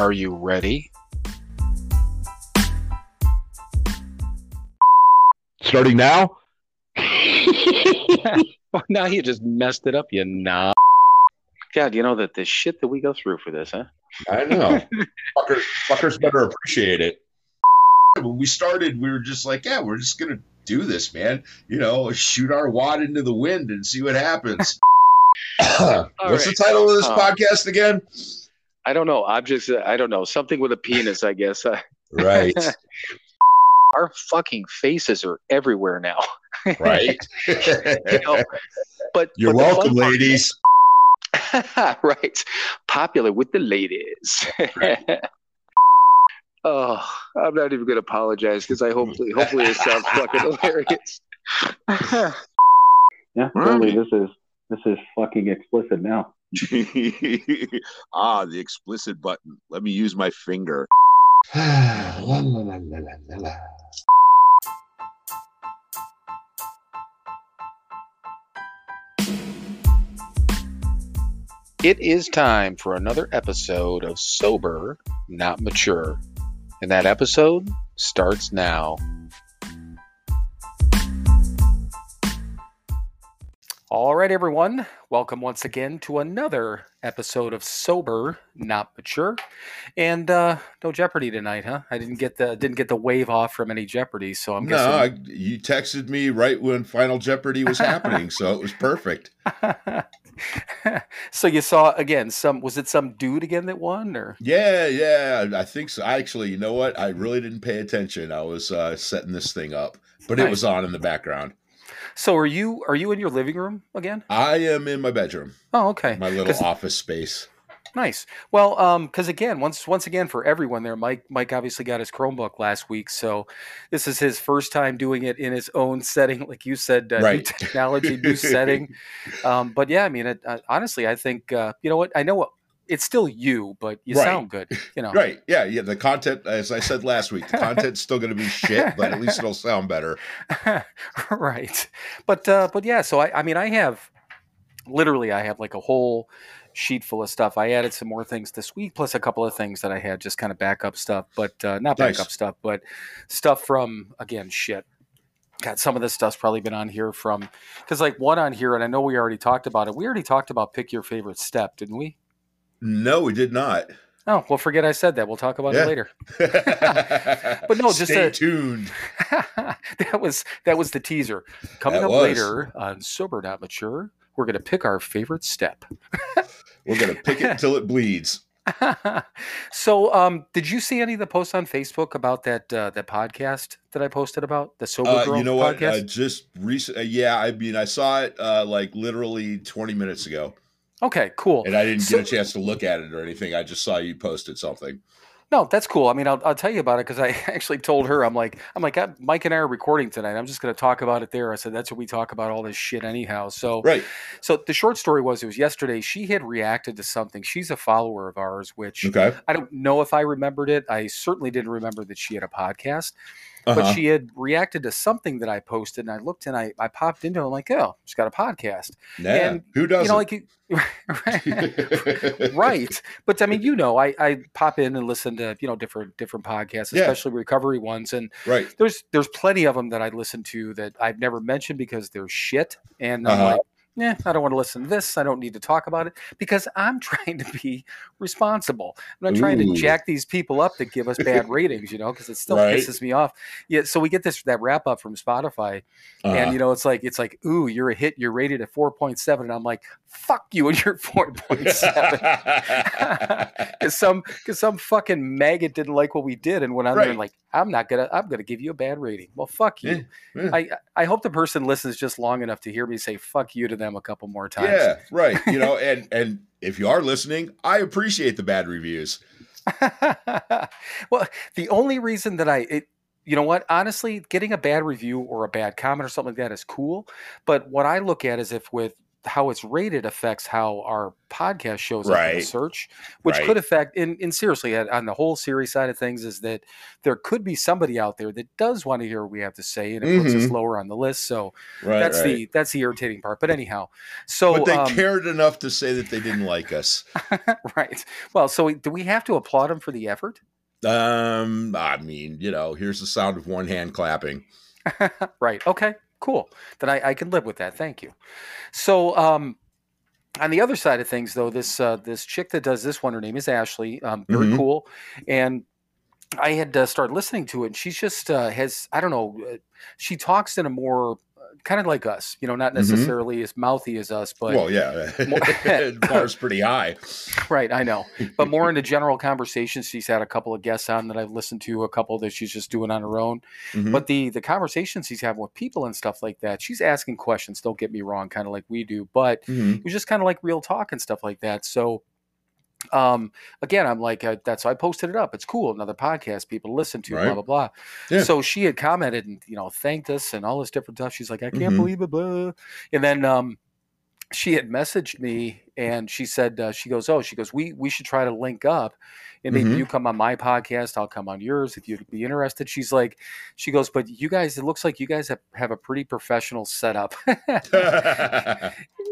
Are you ready? Starting now? well, now you just messed it up, you knob. God, you know that the shit that we go through for this, huh? I know. fuckers, fuckers better appreciate it. When we started, we were just like, yeah, we're just going to do this, man. You know, shoot our wad into the wind and see what happens. What's right. the title of this Um, podcast again? I don't know. Objects, uh, I don't know. Something with a penis, I guess. Uh, Right, our fucking faces are everywhere now. right. You know, but You're but welcome, fun part- ladies. right. Popular with the ladies. oh, I'm not even going to apologize because I hopefully, hopefully it sounds fucking hilarious. Yeah, All totally. right. This is this is fucking explicit now. ah, the explicit button. Let me use my finger. La, la, la, la, la, la. It is time for another episode of Sober, Not Mature. And that episode starts now. All right, everyone. Welcome once again to another episode of Sober, Not Mature. And uh, no Jeopardy tonight, huh? I didn't get the didn't get the wave off from any Jeopardy, so I'm No. I, you texted me right when Final Jeopardy was happening, so it was perfect. so you saw again some was it some dude again that won or Yeah, yeah, I think so. I Actually, you know what? I really didn't pay attention. I was uh, setting this thing up, but it was on in the background. So are you are you in your living room again? I am in my bedroom, oh okay. My little office space. nice. Well um because again once once again for everyone there mike mike obviously got his chromebook last week so this is his first time doing it in his own setting like you said uh, new technology new setting. Um but yeah i mean it, uh, honestly i think uh you know what? I know what it's still you but you Right. sound good you know Right. Yeah. Yeah. The content, as I said last week, the content's still going to be shit, but at least it'll sound better. right but uh but yeah so i i mean i have literally i have like a whole sheet full of stuff i added some more things this week plus a couple of things that i had just kind of backup stuff but uh not Nice. backup stuff but stuff from again shit God, some of this stuff's probably been on here from because like one on here, and I know we already talked about it. We already talked about pick your favorite step, didn't we? No, we did not. Oh, well, forget I said that. We'll talk about Yeah. it later. but no, just stay a- tuned. that was that was the teaser. Coming That up was. later on Sober Not Mature, we're gonna pick our favorite step. We're going to pick it until it bleeds. so, um, did you see any of the posts on Facebook about that uh, that podcast that I posted about the Sober Uh, Girl you know what? podcast? Uh, just recent. Uh, yeah, I mean, I saw it uh, like literally 20 minutes ago, okay, cool. and I didn't So- get a chance to look at it or anything. I just saw you posted something. No, that's cool. I mean, I'll, I'll tell you about it because I actually told her I'm like I'm like Mike and I are recording tonight. I'm just going to talk about it there. I said that's what we talk about all this shit anyhow. So Right. so the short story was it was yesterday. She had reacted to something. She's a follower of ours, which Okay. I don't know if I remembered it. I certainly didn't remember that she had a podcast, Uh-huh. but she had reacted to something that I posted, and I looked and I, I popped into it. I'm like, oh, she's got a podcast. Nah, and, who doesn't? You know, like right. But I mean, you know, I, I pop in and listen to you know different different podcasts, Yeah. especially recovery ones, and right. there's there's plenty of them that I listen to that I've never mentioned because they're shit, and I'm Uh-huh. like, yeah, I don't want to listen to this. I don't need to talk about it because I'm trying to be responsible. I'm not trying Ooh. to jack these people up that give us bad ratings, you know, because it still Right. pisses me off. Yeah, so we get this that wrap up from Spotify, Uh-huh. and you know, it's like it's like, ooh, you're a hit. You're rated at four point seven, and I'm like, fuck you, and point seven. Because some because some fucking maggot didn't like what we did and went on there and like I'm not gonna I'm gonna give you a bad rating. Well, fuck you. Yeah, yeah. I I hope the person listens just long enough to hear me say fuck you to them a couple more times. yeah, right. You know, and and if you are listening, I appreciate the bad reviews. well, the only reason that I it, you know what, honestly, getting a bad review or a bad comment or something like that is cool. But what I look at is if with how it's rated affects how our podcast shows up in the search, which Right. could affect. And, and seriously, on- the whole series side of things, is that there could be somebody out there that does want to hear what we have to say, and it puts us Mhm. lower on the list. So Right. that's right. the that's the irritating part. But anyhow, so but they um, cared enough to say that they didn't like us. right. Well, so we- do we have to applaud them for the effort? Um, I mean, you know, here's the sound of one hand clapping. right. Okay. Cool. Then I, I can live with that. Thank you. So, um, on the other side of things, though, this uh, this chick that does this one, her name is Ashley. Um, very Mhm. cool. And I had uh, started listening to it. And she's just uh, has I don't know. Uh, she talks in a more kind of like us, you know, not Mhm. necessarily as mouthy as us, but well, yeah, bar's pretty high. right. I know, but more into general conversations. She's had a couple of guests on that I've listened to, a couple that she's just doing on her own. Mhm. But the the conversations he's having with people and stuff like that, she's asking questions. Don't get me wrong, kind of like we do, but Mhm. it was just kind of like real talk and stuff like that. So, um, again, I'm like, uh, that's why I posted it up. It's cool, another podcast people listen to, blah Right. blah blah. Yeah. So she had commented and you know thanked us and all this different stuff. She's like, I can't Mhm. believe it, blah. And then um, she had messaged me and she said uh, she goes, oh, she goes, we we should try to link up. And maybe Mhm. you come on my podcast, I'll come on yours if you'd be interested. She's like, she goes, but you guys, it looks like you guys have, have a pretty professional setup.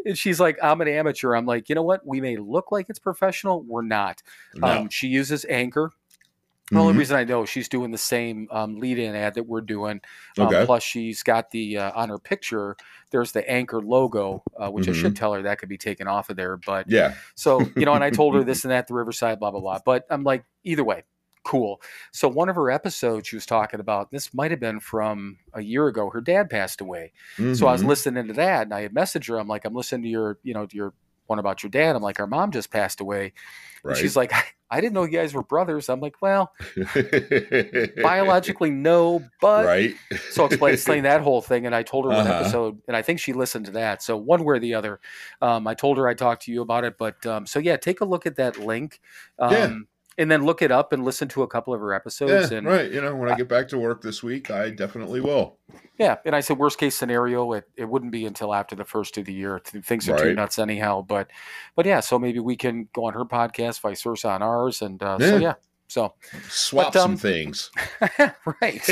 and she's like, I'm an amateur. I'm like, you know what? We may look like it's professional. We're not. No. Um, she uses Anchor. The only Mhm. reason I know she's doing the same um, lead-in ad that we're doing. Um, Okay. Plus, she's got the uh, on her picture. There's the Anchor logo, uh, which I should tell her that could be taken off of there. But yeah. so you know, and I told her this and that, the Riverside, blah blah blah. But I'm like, either way, cool. So one of her episodes, she was talking about this might have been from a year ago. Her dad passed away, so I was Mhm. listening to that, and I had messaged her. I'm like, I'm listening to your, you know, your one about your dad. I'm like, our mom just passed away. And she's like, I didn't know you guys were brothers. I'm like, well, biologically no, but right. so explain explain that whole thing. And I told her one Uh-huh. episode, and I think she listened to that. So one way or the other, um, I told her I talked to you about it. But um, so yeah, take a look at that link, um, Yeah. And then look it up and listen to a couple of her episodes. Yeah, and right. You know, when I get back to work this week, I definitely will. yeah, and I said worst case scenario, it, it wouldn't be until after the first of the year. Things are too nuts anyhow. But but yeah, so maybe we can go on her podcast, vice versa on ours, and uh, so Yeah. yeah, so Swap But, um, some things. right.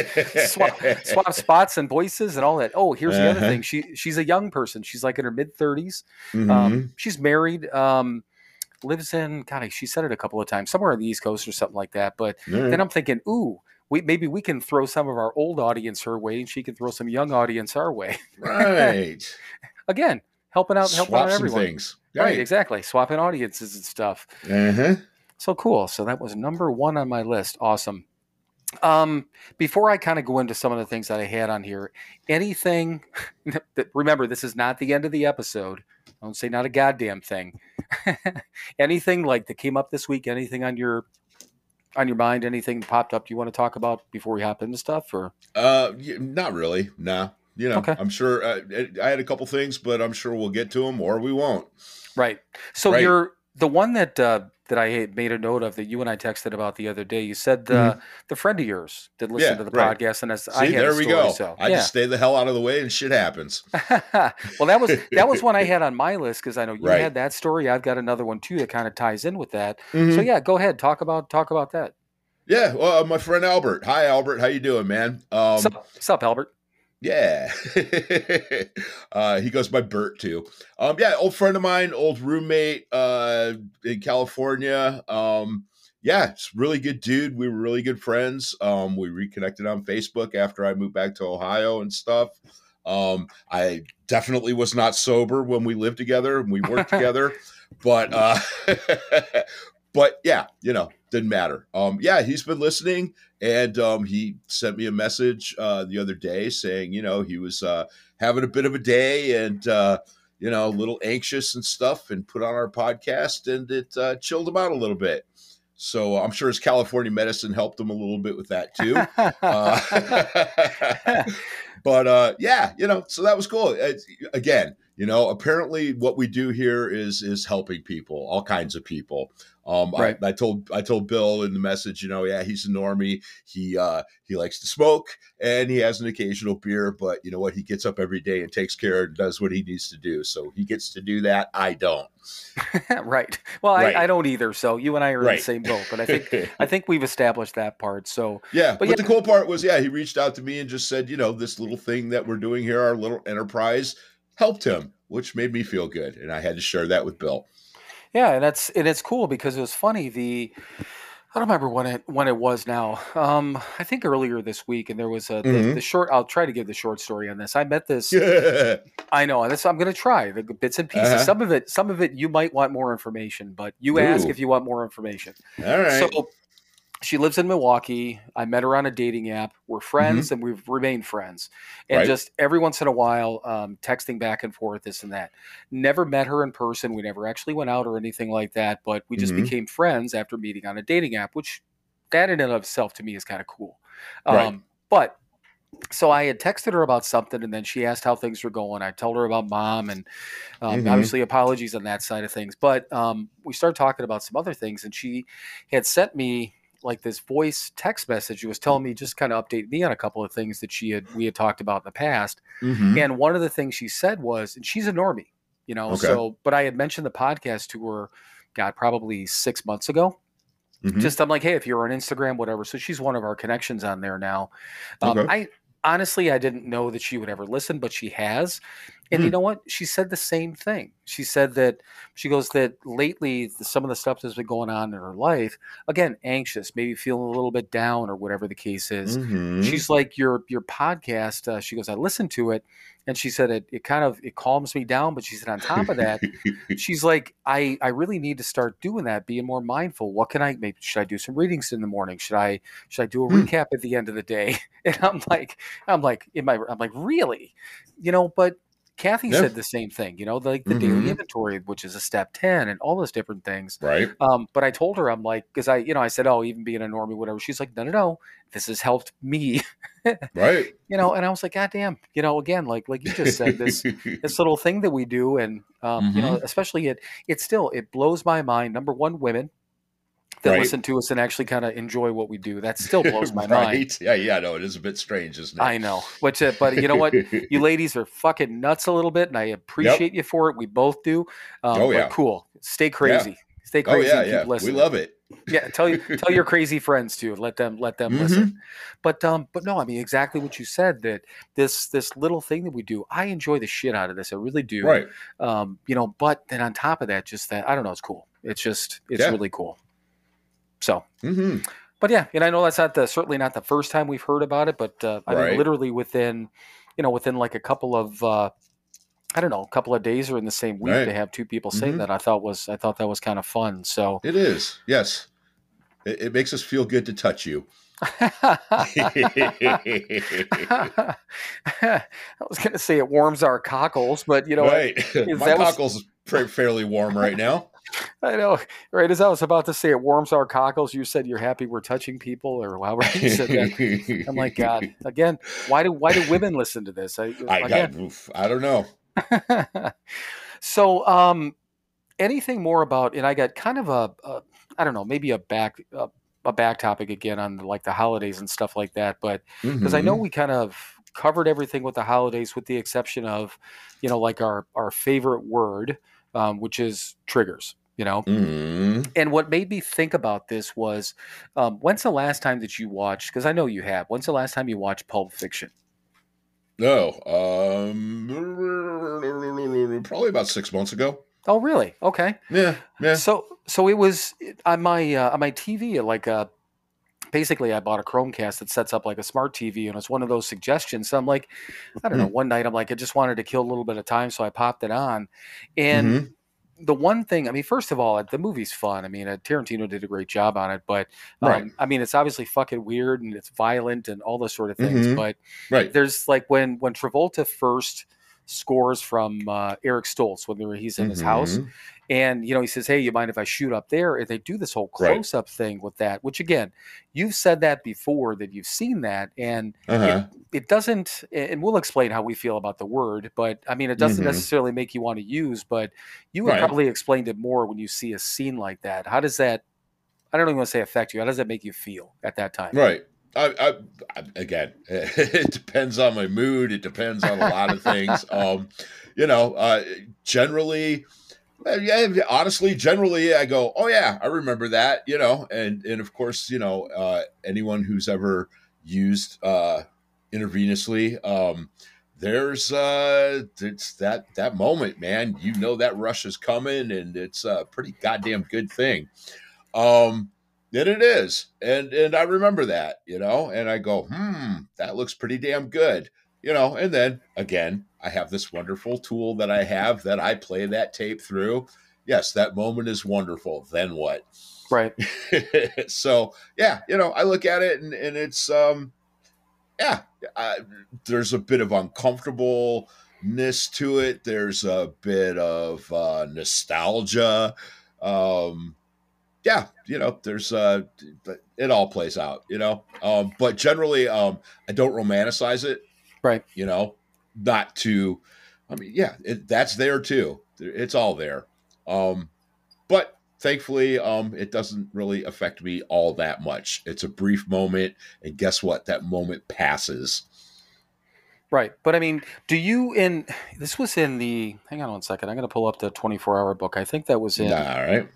swap, swap spots and voices and all that. Oh, here's the other Uh-huh. thing. She she's a young person. She's like in her mid 30s. Mhm. Um, she's married. Um, lives in God. She said it a couple of times somewhere on the East Coast or something like that. But right. then I'm thinking, ooh, we maybe we can throw some of our old audience her way, and she can throw some young audience our way. right. Again, helping out, helping Swap out some everyone. things. Right, exactly. Swapping audiences and stuff. Uh-huh. So cool. So that was number one on my list. Awesome. Um, before I kind of go into some of the things that I had on here, anything that remember this is not the end of the episode. Don't say not a goddamn thing. anything like that came up this week, anything on your on your mind, anything popped up Do you want to talk about before we hop into stuff or Uh, not really. Nah. You know, Okay. I'm sure uh, I had a couple things, but I'm sure we'll get to them or we won't. right. So Right. you're the one that uh that I made a note of that you and I texted about the other day. You said uh, the friend of yours did listen Mm-hmm. Yeah, to the right. podcast, and as See, I had a there we story, go. So I yeah. just stay the hell out of the way and shit happens. well, that was that was one I had on my list because I know you Right. had that story. I've got another one too that kind of ties in with that. So Mhm. yeah, go ahead talk about talk about that. Yeah, well, uh, my friend Albert. Hi, Albert. How you doing, man? Um, sup, sup, Albert? Yeah. uh, he goes by Bert too. Um, yeah, old friend of mine, old roommate uh, in California. Um, yeah, it's really good dude. We were really good friends. Um, we reconnected on Facebook after I moved back to Ohio and stuff. Um, I definitely was not sober when we lived together and we worked together, but uh, but yeah, you know, didn't matter. Um, yeah, he's been listening and um, he sent me a message uh, the other day saying, you know, he was uh, having a bit of a day and uh, you know, a little anxious and stuff, and put on our podcast, and it uh, chilled him out a little bit. So I'm sure his California medicine helped him a little bit with that too. Uh, but uh, yeah, you know, so that was cool. It's, again, you know, apparently what we do here is is helping people, all kinds of people. Um, Right. I, I told I told Bill in the message, you know, yeah, he's a normie. He uh, he likes to smoke and he has an occasional beer, but you know what? He gets up every day and takes care and does what he needs to do. So he gets to do that. I don't. right. Well, Right. I, I don't either. So you and I are in the same boat. But I think I think we've established that part. So Yeah, But but, yeah- the cool part was, yeah, he reached out to me and just said, you know, this little thing that we're doing here, our little enterprise, helped him, which made me feel good, and I had to share that with Bill. yeah, and that's and it's cool because it was funny. The I don't remember when it when it was now. Um, I think earlier this week, and there was a the, Mhm. the short. I'll try to give the short story on this. I met this. yeah, I know, and this I'm going to try the bits and pieces. Uh-huh. Some of it, some of it, you might want more information, but you ask if you want more information. all right. So she lives in Milwaukee. I met her on a dating app. We're friends and we've remained friends. And Mm-hmm. Right. just every once in a while, um, texting back and forth, this and that. Never met her in person. We never actually went out or anything like that, but we just Mhm. became friends after meeting on a dating app, which that in and of itself to me is kind of cool. Right. Um, but so I had texted her about something, and then she asked how things were going. I told her about mom, and um, Mhm. obviously apologies on that side of things. But um, we started talking about some other things, and she had sent me like this voice text message. It was telling me just kind of update me on a couple of things that she had we had talked about in the past. Mhm. And one of the things she said was, and she's a normie, you know. Okay. So, but I had mentioned the podcast to her, God, probably six months ago Mhm. just I'm like, hey, if you're on Instagram, whatever. So she's one of our connections on there now. Um, Okay. I honestly I didn't know that she would ever listen, but she has. And you Hmm. know what? She said the same thing. She said that she goes that lately the- some of the stuff that's been going on in her life, again, anxious, maybe feeling a little bit down or whatever the case is. Mhm. She's like your your podcast. Uh, she goes, I listened to it, and she said it it kind of it calms me down. But she said on top of that, she's like i i really need to start doing that being more mindful what can i maybe should i do some readings in the morning should i should i do a Hmm. recap at the end of the day and i'm like i'm like in my i'm like really you know but kathy said the same thing you know like the Mhm. daily inventory which is a step 10 and all those different things right. um, but I told her, I'm like, because I, you know, I said, oh, even being a normie, whatever. She's like, no, no, no, this has helped me, Right. you know. And I was like, God damn, you know, again, like, like you just said, this, this little thing that we do and um, you Mm-hmm. know especially it it still it blows my mind number one women that Right. listen to us and actually kind of enjoy what we do that still blows my mind right. Yeah, yeah, no, it is a bit strange, isn't it? i know which uh, but you know what you ladies are fucking nuts a little bit and i appreciate you for it we both do um, Oh, but yeah. cool stay crazy stay oh crazy yeah, and keep yeah. We love it. yeah tell you tell your crazy friends too let them let them Mhm. listen but um but no i mean exactly what you said that this this little thing that we do i enjoy the shit out of this i really do Right. um, you know, but then on top of that, just that I don't know, it's cool. It's just it's Yeah. really cool. So, hmm but yeah, and I know that's not the certainly not the first time we've heard about it, but uh, I mean, literally within, you know, within like a couple of, uh, I don't know, a couple of days or in the same week Right. to have two people saying Mhm. that I thought was I thought that was kind of fun. So, It is. Yes. It, it makes us feel good to touch you. I was going to say it warms our cockles, but you know, right. My that was- cockles is fairly warm right now. I know, right? As I was about to say, it warms our cockles. You said you're happy we're touching people, or however you said that. I'm like, God, again, why do why do women listen to this? I, I, I, again, I don't know. so, um, anything more about? And I got kind of a, a I don't know, maybe a back a, a back topic again on like the holidays and stuff like that. But because I know Mhm. we kind of covered everything with the holidays, with the exception of, you know, like our our favorite word, um, which is triggers. You know, Mhm. and what made me think about this was, um, when's the last time that you watched? Because I know you have. When's the last time you watched Pulp Fiction? No. Um, probably about six months ago. Oh, really? Okay. Yeah. Yeah. So, so it was on my uh, on my TV. Like, uh, basically, I bought a Chromecast that sets up like a smart TV, and it's one of those suggestions. So I'm like, I don't know. One night, I'm like, I just wanted to kill a little bit of time, so I popped it on, and Mhm. the one thing, I mean, first of all, the movie's fun. I mean, uh, Tarantino did a great job on it, but um, Right. I mean, it's obviously fucking weird and it's violent and all those sort of things. Mhm. But Right. there's like when when Travolta first scores from uh, Eric Stoltz when he's in his house, Mhm. and you know he says, "Hey, you mind if I shoot up there?" And they do this whole close up thing with that, which again, you've said that before that you've seen that, and Uh-huh. it doesn't. And we'll explain how we feel about the word, but I mean, it doesn't Mhm. necessarily make you want to use. But you would Right. probably explained it more when you see a scene like that. How does that? I don't even want to say affect you. How does that make you feel at that time? Right. I, I, I, again, it depends on my mood. It depends on a lot of things. Um, you know, uh, generally, yeah, honestly, generally, I go, oh yeah, I remember that. You know, and and of course, you know, uh, anyone who's ever used uh, intravenously, um, there's uh, it's that that moment, man. You know that rush is coming, and it's a pretty goddamn good thing. Um, and it is. And and I remember that, you know, and I go, hmm, that looks pretty damn good. You know, and then again, I have this wonderful tool that I have that I play that tape through. Yes, that moment is wonderful. Then what? Right. so yeah, you know, I look at it and, and it's um yeah, I, there's a bit of uncomfortableness to it. There's a bit of uh, nostalgia. Um, yeah, you know, there's uh, it all plays out, you know. Um, but generally, um, I don't romanticize it, Right. You know, not to. I mean, yeah, it, that's there too. It's all there. Um, but thankfully, um, it doesn't really affect me all that much. It's a brief moment, and guess what? That moment passes. Right. But I mean, do you in this was in the hang on one second. I'm gonna pull up the 24 hour book. I think that was in All right.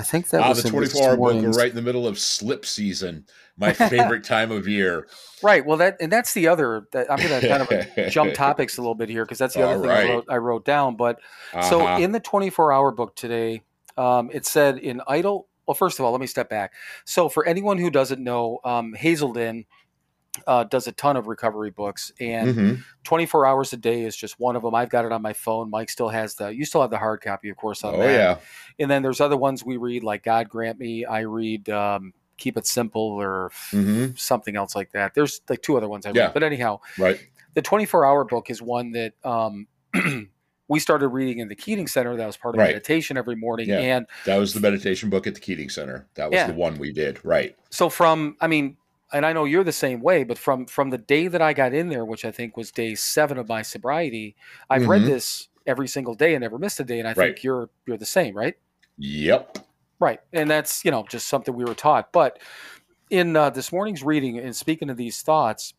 I think that Ah, was the 24 hour book. We're right in the middle of slip season, my favorite time of year. Right. Well, that and that's the other. That, I'm going to kind of jump topics a little bit here because that's the other All thing right. I, wrote, I wrote down. But so Uh-huh. in the 24 hour book today, um, it said in idle. Well, first of all, let me step back. So for anyone who doesn't know, um, Hazelden uh, does a ton of recovery books, and Mhm. 24 hours a day is just one of them. I've got it on my phone. Mike still has the. You still have the hard copy, of course, on Oh that. yeah. And then there's other ones we read, like God Grant Me. I read um, Keep It Simple or Mhm. something else like that. There's like two other ones I read. But anyhow, Right. the 24 hour book is one that um, we started reading in the Keating Center. That was part of Right. meditation every morning. Yeah. And That was the meditation book at the Keating Center. That was Yeah. the one we did. Right. so from, I mean, and I know you're the same way, but from from the day that I got in there, which I think was day seven of my sobriety, I've read Mhm. this every single day and never missed a day. And I Right. think you're you're the same, right? Yep. Right. And that's, you know, just something we were taught. But in uh, this morning's reading, and speaking of these thoughts,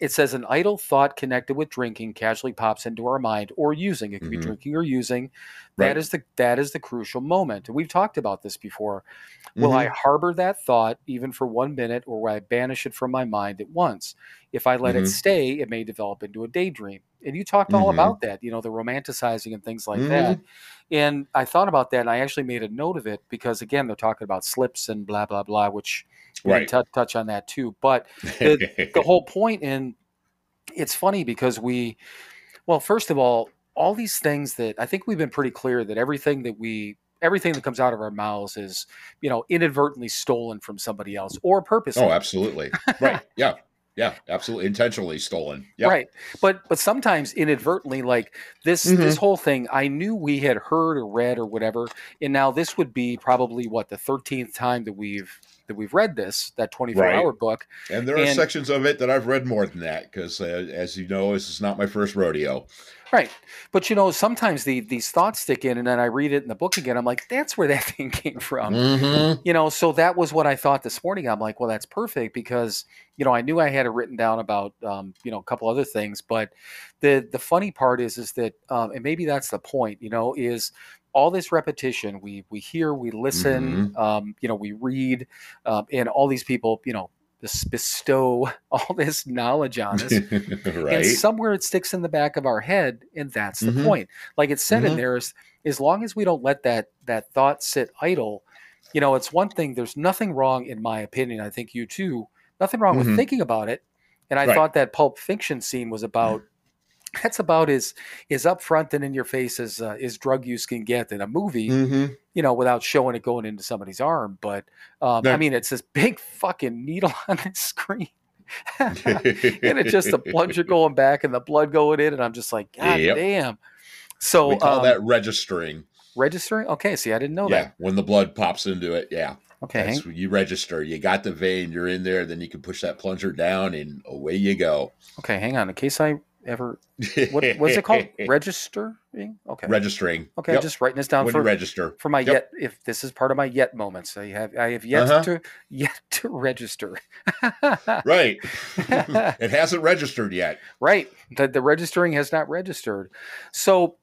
it says an idle thought connected with drinking casually pops into our mind or using. It could be Mhm. drinking or using. That Right. is the that is the crucial moment. And we've talked about this before. Will Mhm. I harbor that thought even for one minute or will I banish it from my mind at once? If I let it Mhm. stay, it may develop into a daydream. And you talked all Mhm. about that, you know, the romanticizing and things like Mhm. that. And I thought about that and I actually made a note of it because, again, they're talking about slips and blah, blah, blah, which we Right. tou- touch on that too. But the, the whole point in it's funny because we, well, first of all, all these things that I think we've been pretty clear that everything that we, everything that comes out of our mouths is, you know, inadvertently stolen from somebody else or purposely. oh, absolutely. Right. Yeah. Yeah. Absolutely. Intentionally stolen. Yeah. Right. But but sometimes inadvertently, like this Mm-hmm. this whole thing, I knew we had heard or read or whatever, and now this would be probably what the thirteenth time that we've that we've read this that twenty four hour book. And there are And- sections of it that I've read more than that because, uh, as you know, this is not my first rodeo. Right. But you know, sometimes the these thoughts stick in, and then I read it in the book again. I'm like, that's where that thing came from. Mm-hmm. You know, so that was what I thought this morning. I'm like, well, that's perfect because you know I knew I had it written down about um, you know a couple other things, but the the funny part is is that um, and maybe that's the point. You know, is all this repetition we we hear, we listen, um, you know, we read, um, and all these people, you know, bes- bestow all this knowledge on us. And right. somewhere it sticks in the back of our head, and that's the Mhm. point. Like it's said in Mhm. there is as long as we don't let that that thought sit idle, you know, it's one thing. There's nothing wrong, in my opinion. I think you too. Nothing wrong with Mhm. thinking about it. And I Right. thought that Pulp Fiction scene was about. That's about as as upfront and in your face as uh, as drug use can get in a movie, hmm you know, without showing it going into somebody's arm. But um, I mean, it's this big fucking needle on the screen. and it's just the plunger going back and the blood going in, and I'm just like, God Yep. damn. So we call um, that registering. registering. Okay, see, I didn't know yeah, that. when the blood pops into it. Yeah, Okay, that's you register. You got the vein. You're in there. Then you can push that plunger down, and away you go. okay, hang on. In case I ever, what what's it called? Registering. Okay, Registering. okay. Yep. Just writing this down when for register. for my Yep. yet. If this is part of my yet moments, I have I have yet Uh-huh. to yet to register. Right. it hasn't registered yet. Right. The, the registering has not registered. So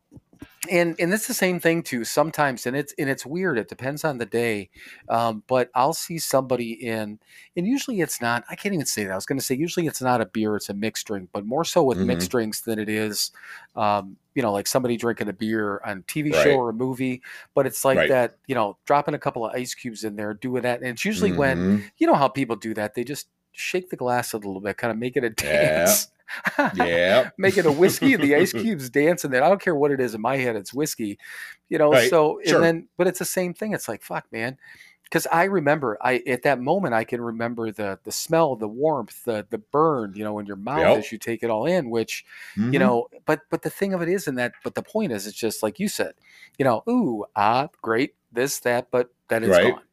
and and it's the same thing too sometimes and it's and it's weird it depends on the day um, but i'll see somebody in and usually it's not i can't even say that i was going to say usually it's not a beer it's a mixed drink but more so with Mhm. mixed drinks than it is um, you know like somebody drinking a beer on a tv Right. show or a movie but it's like Right. that you know dropping a couple of ice cubes in there doing that and it's usually when Mhm. you know how people do that they just shake the glass a little bit kind of make it a dance Yeah. make it a whiskey and the ice cubes dance and then I don't care what it is in my head, it's whiskey. You know, Right. so and Sure. then but it's the same thing. It's like, fuck, man. Because I remember I at that moment I can remember the the smell, the warmth, the the burn, you know, in your mouth Yep. as you take it all in, which, Mhm. you know, but but the thing of it is in that but the point is it's just like you said, you know, ooh, ah, great, this, that, but then it's Right. gone.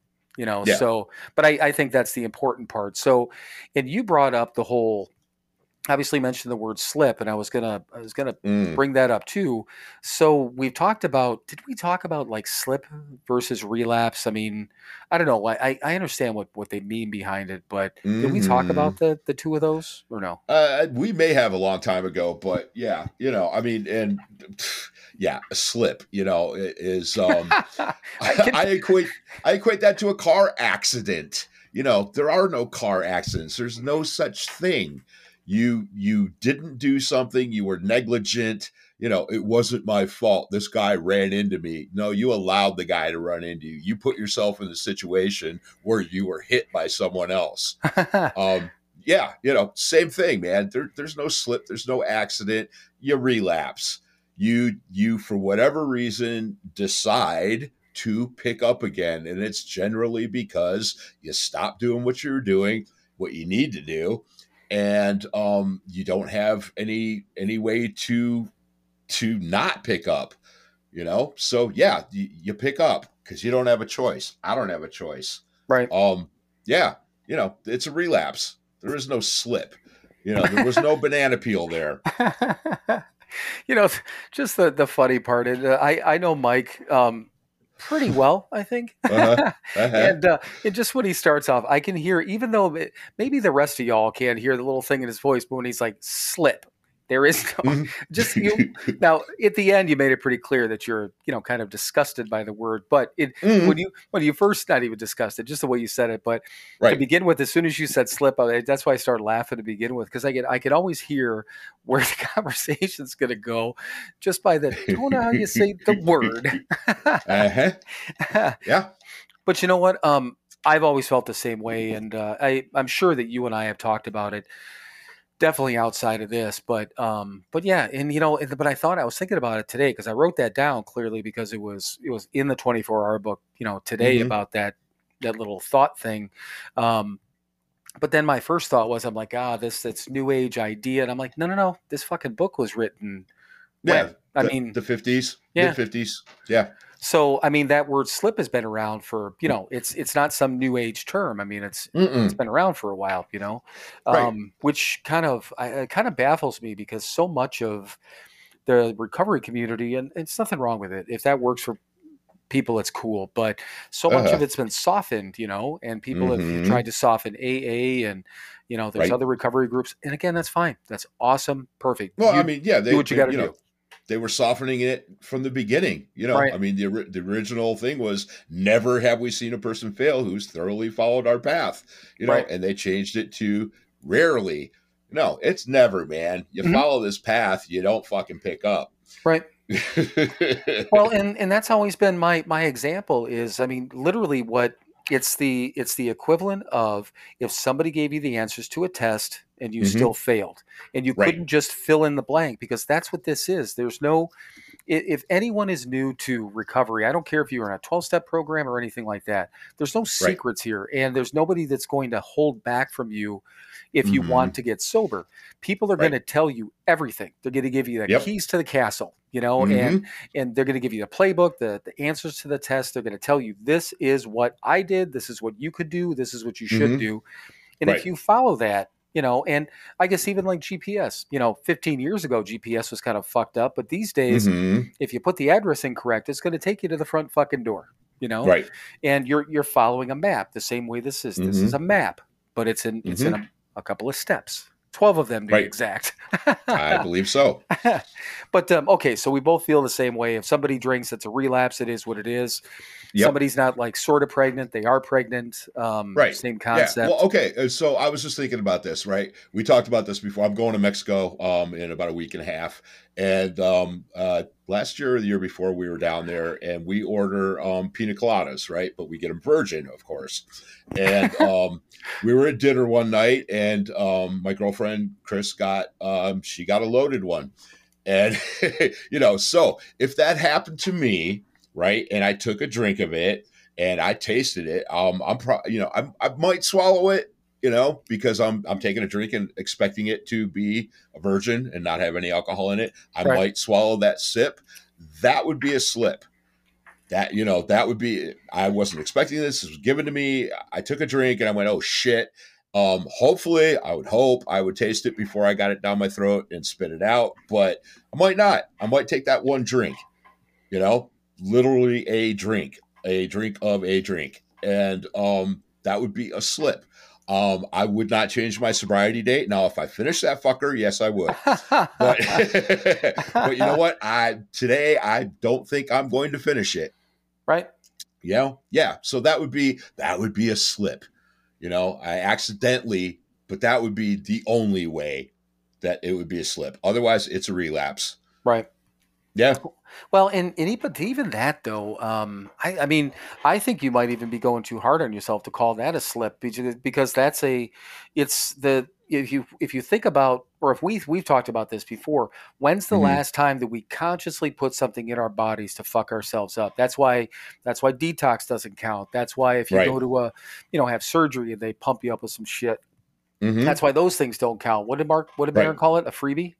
You know, Yeah. so but I, I think that's the important part. So and you brought up the whole obviously mentioned the word slip and i was gonna i was gonna Mm. bring that up too so we've talked about did we talk about like slip versus relapse i mean i don't know i i understand what what they mean behind it but did we talk Mhm. about the the two of those or no Uh, we may have a long time ago, but yeah, you know, I mean, and yeah, a slip, you know, is um, I I, equate I equate that to a car accident. You know, there are no car accidents. There's no such thing. You you didn't do something. You were negligent. You know, it wasn't my fault. This guy ran into me. No, you allowed the guy to run into you. You put yourself in the situation where you were hit by someone else. Um, yeah, you know, same thing, man. There, there's no slip. There's no accident. You relapse. You you for whatever reason decide to pick up again, and it's generally because you stop doing what you're doing, what you need to do, and um, you don't have any any way to to not pick up. You know, so yeah, you, you pick up because you don't have a choice. I don't have a choice. right Um, yeah, you know, it's a relapse. There is no slip. You know, there was no banana peel there. you know just the the funny part and uh, i i know mike um pretty well i think Uh-huh. Uh-huh. and uh, and just when he starts off, I can hear, even though it, maybe the rest of y'all can't hear the little thing in his voice, but when he's like slip, there is no Mhm. just you. Now at the end, you made it pretty clear that you're you know kind of disgusted by the word, but it Mhm. when you when you first not even disgusted, just the way you said it, but to begin with, as soon as you said slip, I, that's why I started laughing to begin with because I get I can always hear where the conversation's going to go just by the tone of how you say the word. Uh-huh. Yeah. But you know what? Um, I've always felt the same way, and uh, I, I'm sure that you and I have talked about it. Definitely outside of this, but um, but yeah, and you know, but I thought I was thinking about it today because I wrote that down clearly because it was it was in the 24 hour book, you know, today Mhm. about that that little thought thing. Um, but then my first thought was, I'm like, ah, this this new age idea, and I'm like, no, no, no, this fucking book was written. Yeah. when? I the, mean, the 50s, Yeah. mid 50s. Yeah. So I mean, that word slip has been around for you know, it's it's not some new age term. I mean, it's it's Mm-mm. been around for a while, you know, Right. um, which kind of I, it kind of baffles me because so much of the recovery community, and it's nothing wrong with it. If that works for people, it's cool. But so much of Uh-huh. it's been softened, you know, and people Mhm. have tried to soften AA, and you know, there's Right. other recovery groups, and again, that's fine. That's awesome, perfect. Well, You- I mean, yeah, they, do what you gotta know, do. They were softening it from the beginning. You know, Right. I mean, the, the original thing was never have we seen a person fail who's thoroughly followed our path, you know, Right. and they changed it to rarely. No, it's never, man. You Mhm. follow this path, you don't fucking pick up. right. well and and that's always been my my example is i mean literally what it's the it's the equivalent of if somebody gave you the answers to a test and you Mhm. still failed and you Right. couldn't just fill in the blank because that's what this is there's no if anyone is new to recovery, I don't care if you're in a 12 step program or anything like that, there's no secrets here. And there's nobody that's going to hold back from you if you Mhm. want to get sober. People are Right. going to tell you everything. They're going to give you the Yep. keys to the castle, you know, Mhm. and and they're going to give you the playbook, the the answers to the test. They're going to tell you this is what I did, this is what you could do, this is what you should Mhm. do. And Right. if you follow that, you know, and I guess even like GPS, you know, 15 years ago GPS was kind of fucked up, but these days Mhm. if you put the address incorrect, it's going to take you to the front fucking door, you know? Right. And you're you're following a map the same way this is. This Mm-hmm. is a map, but it's in it's in a, a couple of steps. 12 of them to Right. be exact. I believe so. but um, okay, so we both feel the same way. If somebody drinks, it's a relapse. It is what it is. Yep. Somebody's not like sort of pregnant; they are pregnant. Um, Right. Same Yeah. concept. Well, okay. uh, So I was just thinking about this, right? We talked about this before. I'm going to Mexico um, in about a week and a half. And um, uh, last year or the year before, we were down there and we order um, pina coladas, right? But we get them virgin, of course. And um, we were at dinner one night and um, my girlfriend, Chris, got, um, she got a loaded one. And, you know, so if that happened to me, right, and I took a drink of it, and I tasted it. Um, I'm pro, you know, I, I might swallow it, you know, because I'm I'm taking a drink and expecting it to be a virgin and not have any alcohol in it. I Right. might swallow that sip. That would be a slip. That you know, that would be. I wasn't expecting this. This was given to me. I took a drink and I went, oh shit. Um, hopefully, I would hope I would taste it before I got it down my throat and spit it out, but I might not. I might take that one drink, you know, literally a drink a drink of a drink, and um, that would be a slip. Um, I would not change my sobriety date. Now, if I finish that fucker, yes, I would. But, but you know what? I today I don't think I'm going to finish it. right? You know, yeah. So that would be that would be a slip. You know, I accidentally, but that would be the only way that it would be a slip. Otherwise, it's a relapse. Right. Yeah. Well, and, and e- but even that though, um, I, I mean, I think you might even be going too hard on yourself to call that a slip because because that's a, it's the if you if you think about or if we we've talked about this before, when's the Mhm. last time that we consciously put something in our bodies to fuck ourselves up? That's why that's why detox doesn't count. That's why if you Right. go to a, you know, have surgery and they pump you up with some shit, Mhm. that's why those things don't count. What did Mark? What did Right. Baron call it? A freebie?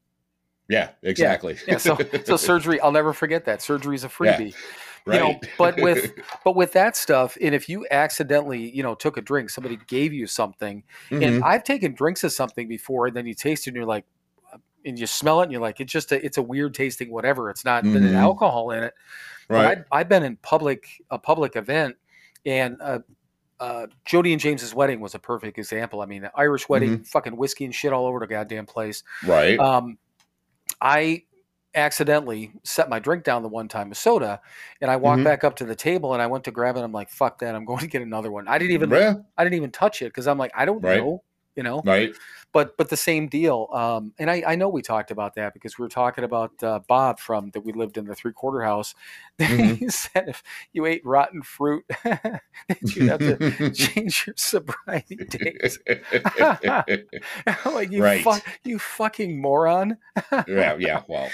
Yeah. Exactly. Yeah. So so surgery. I'll never forget that. Surgery is a Yeah. freebie. right. you know, but with- But with that stuff, and if you accidentally, you know, took a drink, somebody gave you something, Mhm. and I've taken drinks of something before, and then you taste it, and you're like, and you smell it, and you're like, it's just a, it's a weird tasting whatever. It's not been an alcohol in it. But right. I've, I've been in public a public event, and uh, uh, Jody and James's wedding was a perfect example. I mean, an Irish wedding, Mm-hmm. fucking whiskey and shit all over the goddamn place. right. Um, I accidentally set my drink down the one time with soda, and I walked Mhm. back up to the table and I went to grab it. I'm like, "Fuck that! I'm going to get another one." I didn't even yeah. I didn't even touch it because I'm like, I don't Right. know, you know. Right. But but the same deal. Um, and I, I know we talked about that because we were talking about uh, Bob from that we lived in the three quarter house. Mhm. he said if you ate rotten fruit, that you'd have to change your sobriety date. Like you, Right. fuck, you fucking moron. yeah. Yeah. Well.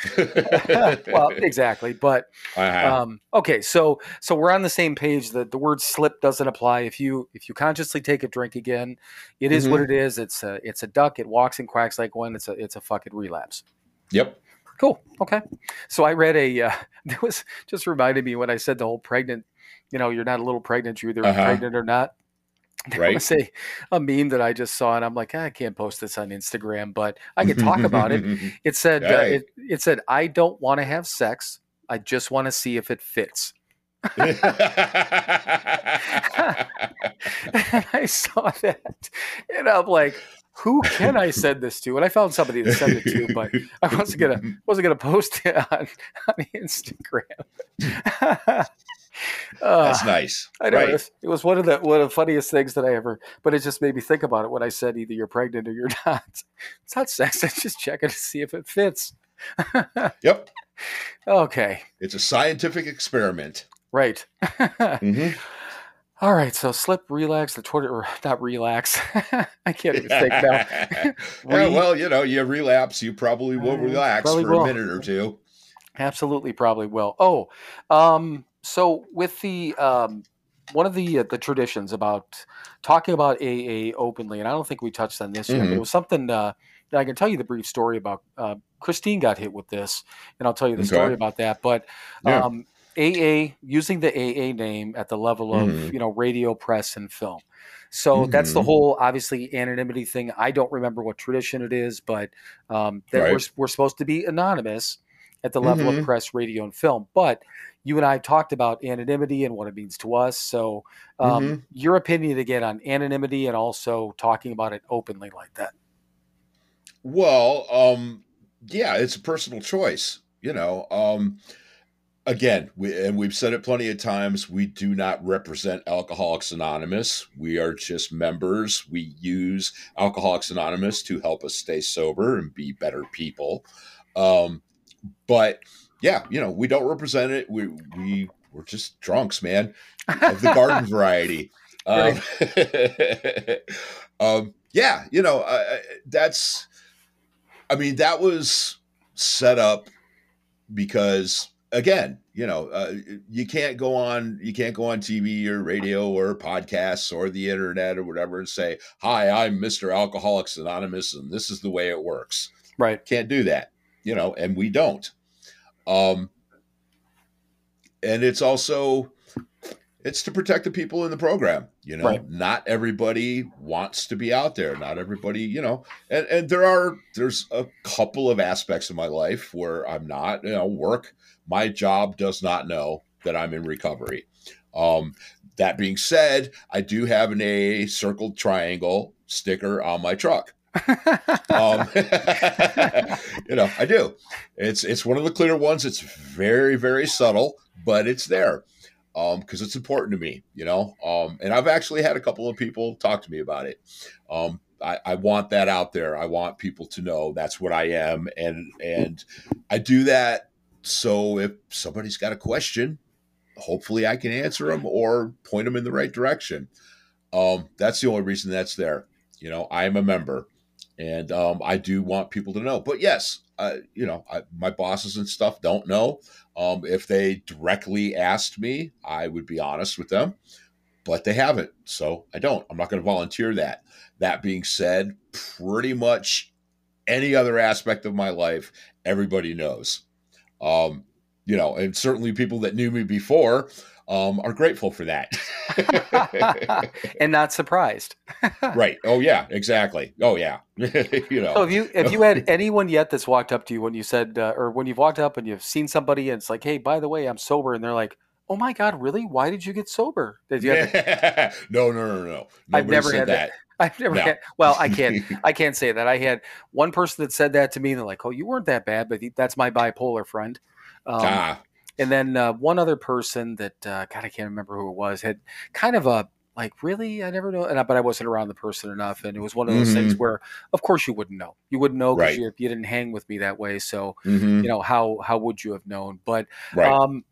well, exactly. But Uh-huh. um, okay, so so we're on the same page. That the word slip doesn't apply if you if you consciously take a drink again. It is what it is. It's a it's a duck. It walks and quacks like one. It's a it's a fucking relapse. yep. Cool. Okay. So I read a uh, that was just reminded me when I said the whole pregnant. You know, you're not a little pregnant. You're either Uh-huh. pregnant or not. There Right. was a, a meme that I just saw, and I'm like, "Ah, I can't post this on Instagram, but I can talk about it. It said, uh, it, it said, I don't want to have sex. I just want to see if it fits. and I saw that, and I'm like, who can I send this to? And I found somebody to send it to, but I wasn't gonna wasn't gonna post it on, on Instagram. Uh, That's nice. I know Right. it, was, it was one of the one of the funniest things that I ever. But it just made me think about it when I said either you're pregnant or you're not. It's not sex. I'm just checking to see if it fits. Yep. okay, It's a scientific experiment. right. Mhm. All right. So slip, relax, the Twitter, or not relax. I can't even think now. yeah, well, you know, you relapse, you probably will Uh, relax probably for will. a minute or two. Absolutely, probably will. Oh, um, so with the um, one of the uh, the traditions about talking about AA openly, and I don't think we touched on this yet, but it was something uh, that I can tell you the brief story about. Uh, Christine got hit with this, and I'll tell you the Okay. story about that. But Yeah. AA using the AA name at the level of Mhm. you know radio, press, and film. So that's the Mhm. whole obviously anonymity thing. I don't remember what tradition it is, but um, that we're we're supposed to be anonymous at the level Mhm. of press, radio, and film. But you and I talked about anonymity and what it means to us. So, um, Mhm. your opinion again on anonymity and also talking about it openly like that. Well, um, yeah, it's a personal choice. You know, um, again, we, and we've said it plenty of times. We do not represent Alcoholics Anonymous. We are just members. We use Alcoholics Anonymous to help us stay sober and be better people. Um, but yeah, you know, we don't represent it. We we we're just drunks, man, of the garden variety. Um, um, yeah, you know, uh, that's. I mean, that was set up because, again, you know, uh, you can't go on, you can't go on TV or radio or podcasts or the internet or whatever and say, "Hi, I'm Mr. Alcoholics Anonymous, and this is the way it works." Right. Can't do that, you know, and we don't. Um, and it's also it's to protect the people in the program you know Right. not everybody wants to be out there not everybody you know and and there are there's a couple of aspects of my life where i'm not you know work my job does not know that i'm in recovery um that being said i do have an a circled triangle sticker on my truck um, you know, I do. It's it's one of the clear ones. It's very very subtle, but it's there um, because it's important to me. You know, um, and I've actually had a couple of people talk to me about it. Um, I, I want that out there. I want people to know that's what I am, and and I do that so if somebody's got a question, hopefully I can answer them or point them in the right direction. Um, that's the only reason that's there. You know, I am a member and um, I do want people to know. But yes, uh, you know, I, my bosses and stuff don't know. Um, if they directly asked me, I would be honest with them, but they haven't, so I don't. I'm not going to volunteer that. That being said, pretty much any other aspect of my life, everybody knows. Um, you know, and certainly people that knew me before um, are grateful for that. and not surprised. right. Oh yeah, exactly. Oh yeah. you know. So have you have you had anyone yet that's walked up to you when you said uh, or when you've walked up and you've seen somebody and it's like, hey, by the way, I'm sober, and they're like, oh my god, really? Why did you get sober? Did you? Have, no, no, no, no. I've Nobody never said had that. I've never No. had. Well, I can't. I can't say that. I had one person that said that to me. And they're like, "Oh, you weren't that bad," but that's my bipolar friend. Um, ah, and then uh, one other person that uh, God, I can't remember who it was, had kind of a like, really, I never know. And I, but I wasn't around the person enough, and it was one of those things where, of course, you wouldn't know. You wouldn't know because Mm-hmm. Right. you, you didn't hang with me that way. So mhm, you know how how would you have known? But right. um,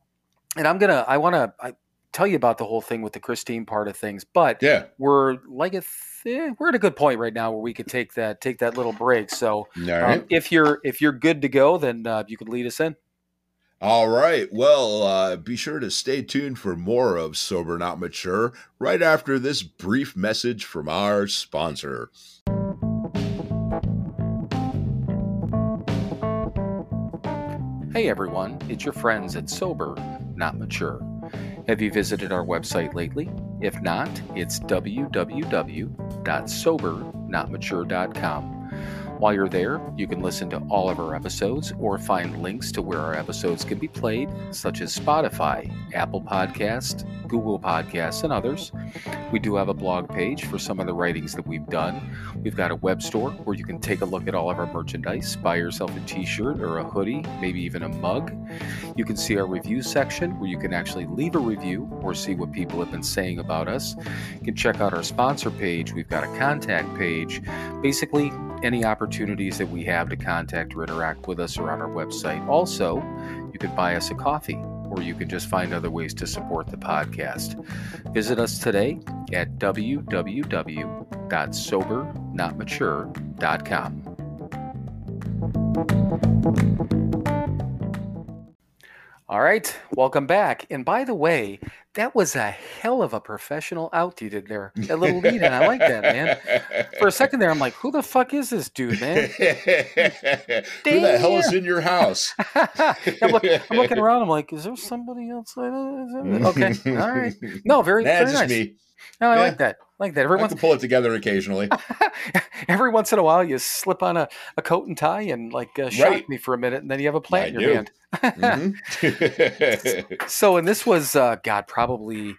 and I'm gonna I want to I tell you about the whole thing with the Christine part of things, but yeah. we're like a th- we're at a good point right now where we could take that take that little break. So um, if you're if you're good to go, then uh, you could lead us in. All right. Well, uh, be sure to stay tuned for more of Sober Not Mature right after this brief message from our sponsor. Hey everyone, it's your friends at Sober Not Mature. Have you visited our website lately? If not, it's www.sobernotmature.com. While you're there, you can listen to all of our episodes or find links to where our episodes can be played, such as Spotify, Apple Podcast, Google Podcasts, and others. We do have a blog page for some of the writings that we've done. We've got a web store where you can take a look at all of our merchandise, buy yourself a t shirt or a hoodie, maybe even a mug. You can see our review section where you can actually leave a review or see what people have been saying about us. You can check out our sponsor page. We've got a contact page. Basically, any opportunities that we have to contact or interact with us are on our website. Also, you can buy us a coffee or you can just find other ways to support the podcast. Visit us today at www.sobernotmature.com. All right, welcome back. And by the way, that was a hell of a professional out you did there. That little lead in, I like that, man. For a second there, I'm like, who the fuck is this dude, man? Who the hell is in your house? I'm, look, I'm looking around. I'm like, is there somebody outside? Okay, all right. No, very, Nah, very just nice. me. No, I Yeah. like that. Like that. Every I once, pull it together occasionally. every once in a while, you slip on a, a coat and tie and like uh, shock Right. me for a minute, and then you have a plant I in your do. hand. Mhm. So, and this was uh, God probably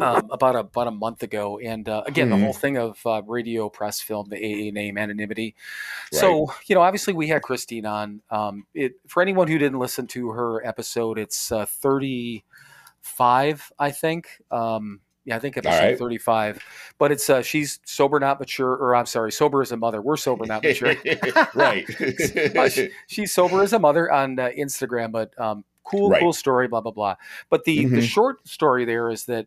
um, about a, about a month ago, and uh, again, Mhm. the whole thing of uh, radio press film, the AA name anonymity. So, you know, obviously we had Christine on. Um, it for anyone who didn't listen to her episode, it's uh, thirty five, I think. Um, yeah, I think episode right. thirty five. But it's uh, she's sober, not mature, or I'm sorry, sober as a mother. We're sober, not mature. right. Uh, she- she's sober as a mother on uh, Instagram, but um, cool, Right. cool story, blah blah blah. But the the Mhm. short story there is that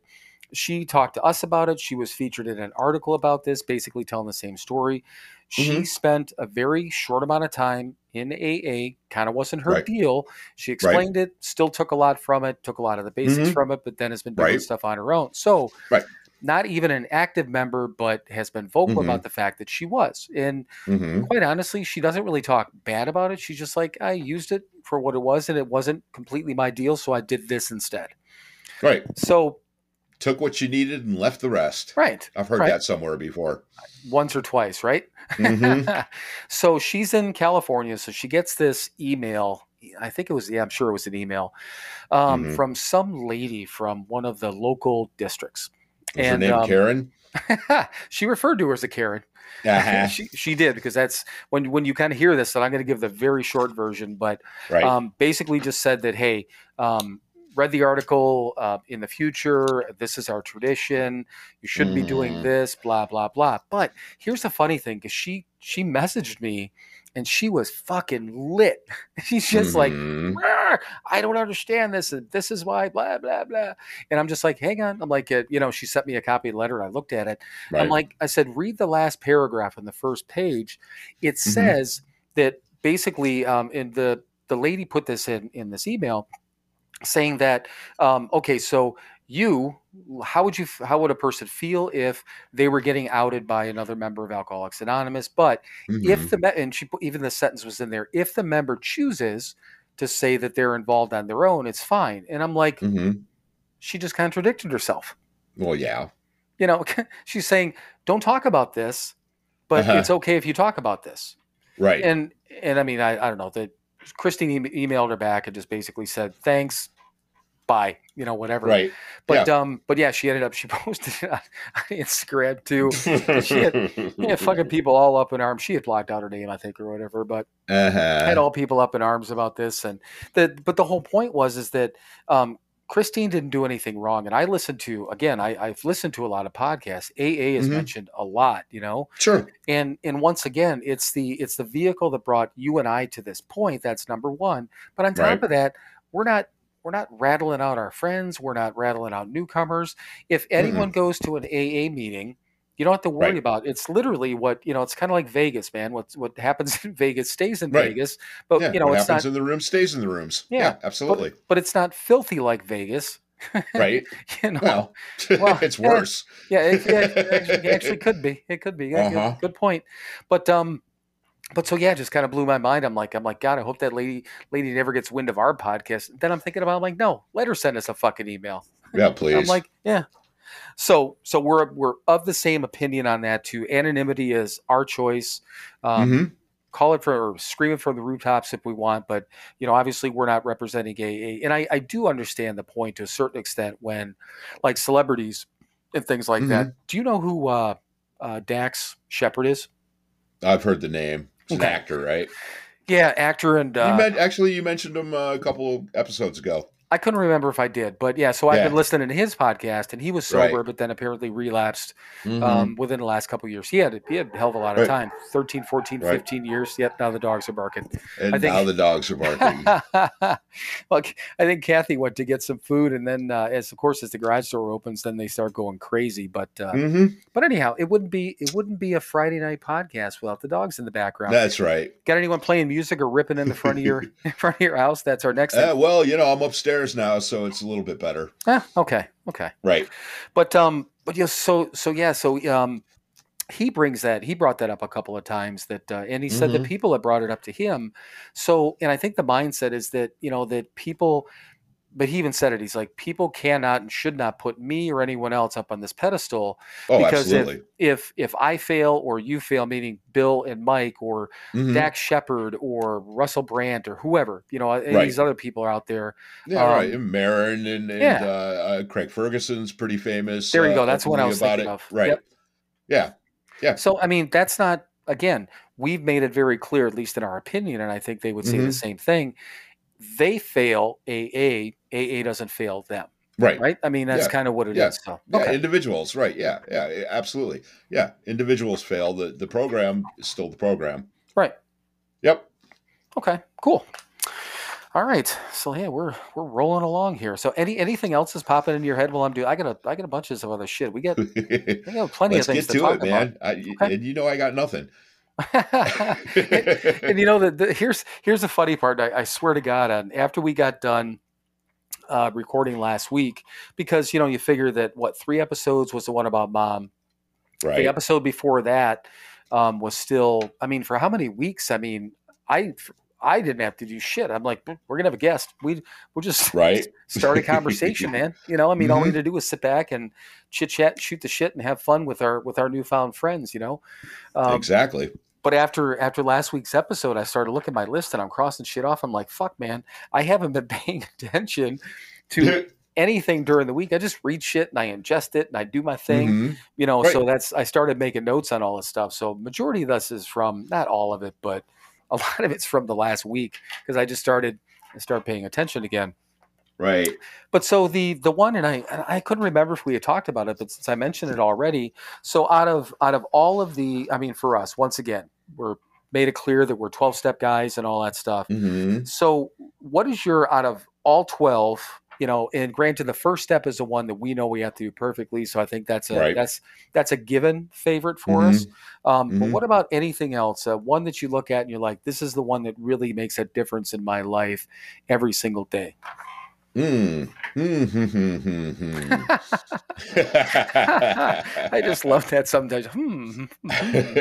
she talked to us about it. She was featured in an article about this, basically telling the same story. She Mhm. spent a very short amount of time in AA. Kind of wasn't her Right. deal. She explained it, still took a lot from it, took a lot of the basics Mhm. from it, but then has been doing Right. stuff on her own. So. Right. Not even an active member, but has been vocal Mhm. about the fact that she was. And Mhm. quite honestly, she doesn't really talk bad about it. She's just like, I used it for what it was, and it wasn't completely my deal, so I did this instead. Right. So, Took what you needed and left the rest. right, I've heard Right. that somewhere before. once or twice, right? Mhm. so she's in California, so she gets this email. I think it was, yeah, I'm sure it was an email um, Mhm. from some lady from one of the local districts. Was her name um, Karen? she referred to her as a Karen. Uh-huh. she, she did because that's when when you kind of hear this. And I'm going to give the very short version, but right. um, basically just said that hey um, read the article uh, in the future this is our tradition you shouldn't be doing Mm. this blah blah blah but here's the funny thing because she she messaged me and she was fucking lit she's just like Mhm. "Rah, I don't understand this, and this is why, blah blah blah. And I'm just like, hang on. I'm like, uh, you know, she sent me a copy of the letter. I looked at it. right. I'm like, I said, read the last paragraph on the first page. It Mhm. says that basically, um, and the the lady put this in in this email, saying that, um, okay, so you, how would you, how would a person feel if they were getting outed by another member of Alcoholics Anonymous? But if Mhm. the and she even the sentence was in there, if the member chooses to say that they're involved on their own, it's fine. And I'm like, Mhm. she just contradicted herself Well, yeah. you know she's saying don't talk about this but Uh-huh. it's okay if you talk about this Right. and and i mean i, I don't know that christine e- emailed her back and just basically said thanks. Bye. You know whatever. Right. but um but yeah she ended up she posted it on, on instagram too. She had- yeah fucking people all up in arms. She had blocked out her name i think or whatever but Uh-huh. had all people up in arms about this. And the but the whole point was is that um Christine didn't do anything wrong. And I listened to again, I, I've listened to a lot of podcasts. AA is Mhm. mentioned a lot, you know. Sure. And and once again, it's the it's the vehicle that brought you and I to this point. That's number one. But on top Right. of that, we're not we're not rattling out our friends. We're not rattling out newcomers. If anyone goes to an AA meeting, you don't have to worry Right. about. It's literally what you know. It's kind of like Vegas, man. What what happens in Vegas stays in Right. Vegas. But yeah. you know, what it's happens not. in the room stays in the rooms. Yeah, Yeah, absolutely. But it's not filthy like Vegas. right. you know. Well, Well, it's worse. yeah, it, yeah, it actually, it actually could be. It could be. Uh-huh. good, point. But um, but so yeah, it just kind of blew my mind. I'm like, I'm like, God, I hope that lady lady never gets wind of our podcast. Then I'm thinking about, I'm like, no, let her send us a fucking email. Yeah, please. I'm like, yeah. So so we're we're of the same opinion on that too. Anonymity is our choice. Um, Mhm. Call it for or scream it from the rooftops if we want, but you know, obviously we're not representing AA. And I, I do understand the point to a certain extent when like celebrities and things like that. Mm-hmm. Do you know who uh, uh, Dax Shepard is? I've heard the name. He's an actor, right? Yeah, actor and you uh, meant actually you mentioned him a couple episodes ago. I couldn't remember if I did, but yeah. So I've Yeah. been listening to his podcast, and he was Right. sober, but then apparently relapsed Mhm. um, within the last couple of years. He had he had a hell of a lot of Right. time 13, 14, Right. 15 years. Yep, now the dogs are barking. and I think- now the dogs are barking. well, I think Kathy went to get some food, and then uh, as of course as the garage door opens, then they start going crazy. But uh, hmm but anyhow, it wouldn't be it wouldn't be a Friday night podcast without the dogs in the background. That's right. Got anyone playing music or ripping in the front of your in front of your house? That's our next Uh, well, you know, I'm upstairs now, so it's a little bit better. Ah, okay, okay. Right. But um, but yeah, so so yeah, so um, he brings that he brought that up a couple of times that, uh, and he said that Mhm. people have brought it up to him. So, and I think the mindset is that you know that people, but he even said it. He's like, people cannot and should not put me or anyone else up on this pedestal Oh, because absolutely. if if I fail or you fail, meaning Bill and Mike or Mhm. Dax Shepard or Russell Brand or whoever, you know, Right. these other people are out there. Yeah, right. um, And Maron and, and yeah. uh, uh, Craig Ferguson's pretty famous. There you uh, go. That's what I was about thinking it. of. Right. Yep. Yeah. Yeah. So I mean, that's not again. We've made it very clear, at least in our opinion, and I think they would say the Mhm. same thing. They fail AA. AA doesn't fail them, Right. right? I mean, that's Yeah. kind of what it is. Yeah. So Yeah, okay, individuals, right? Yeah, yeah, absolutely. Yeah, individuals fail. The the program is still the program. right. Yep. Okay, cool. All right, so yeah, we're we're rolling along here. So any anything else is popping into your head while I'm doing? I got a I got a bunch of other shit. We got we got plenty of things get to, to, talk it, man. I, And you know I got nothing. about. and you know the, the here's here's the funny part. I, I swear to God, on after we got done uh, recording last week, because you know you figure that what three episodes was the one about mom. The episode before that um, was still. I mean, for how many weeks? I mean, I I didn't have to do shit. I'm like, we're gonna have a guest. We we'll just Right. start a conversation, man. You know, I mean, all we need to do is sit back and chit chat, shoot the shit, and have fun with our with our newfound friends. You know. Um, exactly. But after after last week's episode, I started looking at my list and I'm crossing shit off. I'm like, fuck, man, I haven't been paying attention to anything during the week. I just read shit and I ingest it and I do my thing. Mhm. You know, Right. so that's I started making notes on all this stuff. So majority of this is from not all of it, but a lot of it's from the last week because I just started I started paying attention again. Right. But so the the one and I I couldn't remember if we had talked about it, but since I mentioned it already, so out of out of all of the, I mean, for us, once again, we're made it clear that we're twelve step guys and all that stuff. hmm So what is your out of all twelve? You know, and granted, the first step is the one that we know we have to do perfectly. So I think that's a Right. that's that's a given favorite for us. Um, But Mhm. what about anything else? Uh, one that you look at and you're like, this is the one that really makes a difference in my life every single day. Mm. Mm-hmm. I just love that sometimes. Hmm. hmm.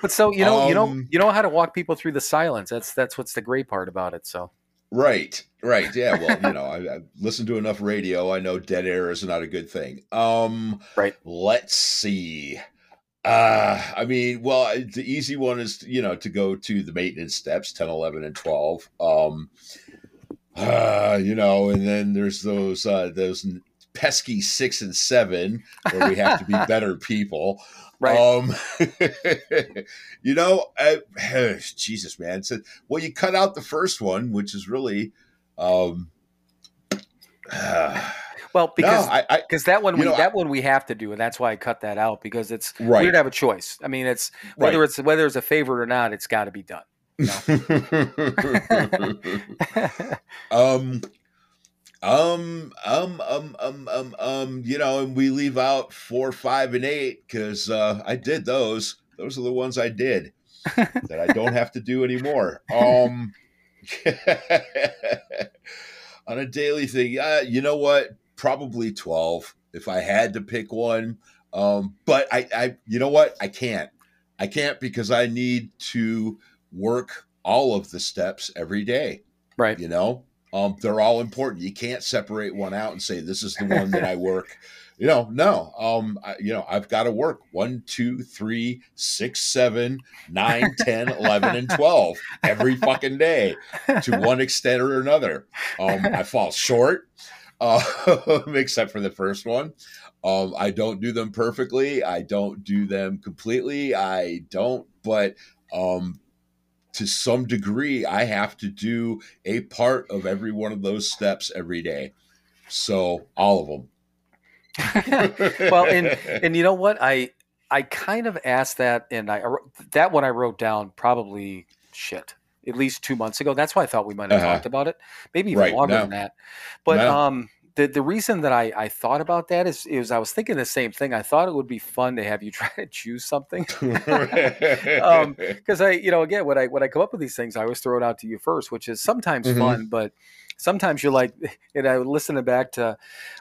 But so you know, you know, Um, you know how to walk people through the silence. That's that's what's the great part about it. So right, right. Yeah. Well, you know, I, I listened to enough radio. I know dead air is not a good thing. Um, Right. Let's see. Uh, I mean, well, the easy one is, you know, to go to the maintenance steps 10, 11, and 12. Um, uh, you know, and then there's those, uh, those pesky six and seven where we have to be better people. right, Um, you know, I, Jesus, man. So, well, you cut out the first one, which is really, um, well, because no, I, I because that one we know, that one we have to do, and that's why I cut that out because it's we right, don't have a choice. I mean, it's whether it's whether it's a favorite or not, it's got to be done. um, um, um, um, um, um, um, you know, and we leave out four, five, and eight because uh, I did those. Those are the ones I did that I don't have to do anymore. Um, on a daily thing, uh, you know what? Probably twelve if I had to pick one. Um, but I, I, you know what? I can't. I can't because I need to work all of the steps every day. right. You know, um, they're all important. You can't separate one out and say this is the one that I work. You know, no. Um, I, you know, I've got to work one, two, three, six, seven, nine, 10, 11, and 12 every fucking day to one extent or another. Um, I fall short, uh, except for the first one. Um, I don't do them perfectly. I don't do them completely. I don't, but um, to some degree, I have to do a part of every one of those steps every day. So all of them. well, and and you know what? I I kind of asked that, and I that one I wrote down probably shit at least two months ago. That's why I thought we might have Uh-huh. talked about it, maybe even Right, longer no. than that. But No. um, the the reason that I I thought about that is is I was thinking the same thing. I thought it would be fun to have you try to choose something Um, because I you know again when I when I come up with these things, I always throw it out to you first, which is sometimes Mhm. fun, but sometimes you're like, and I listening back to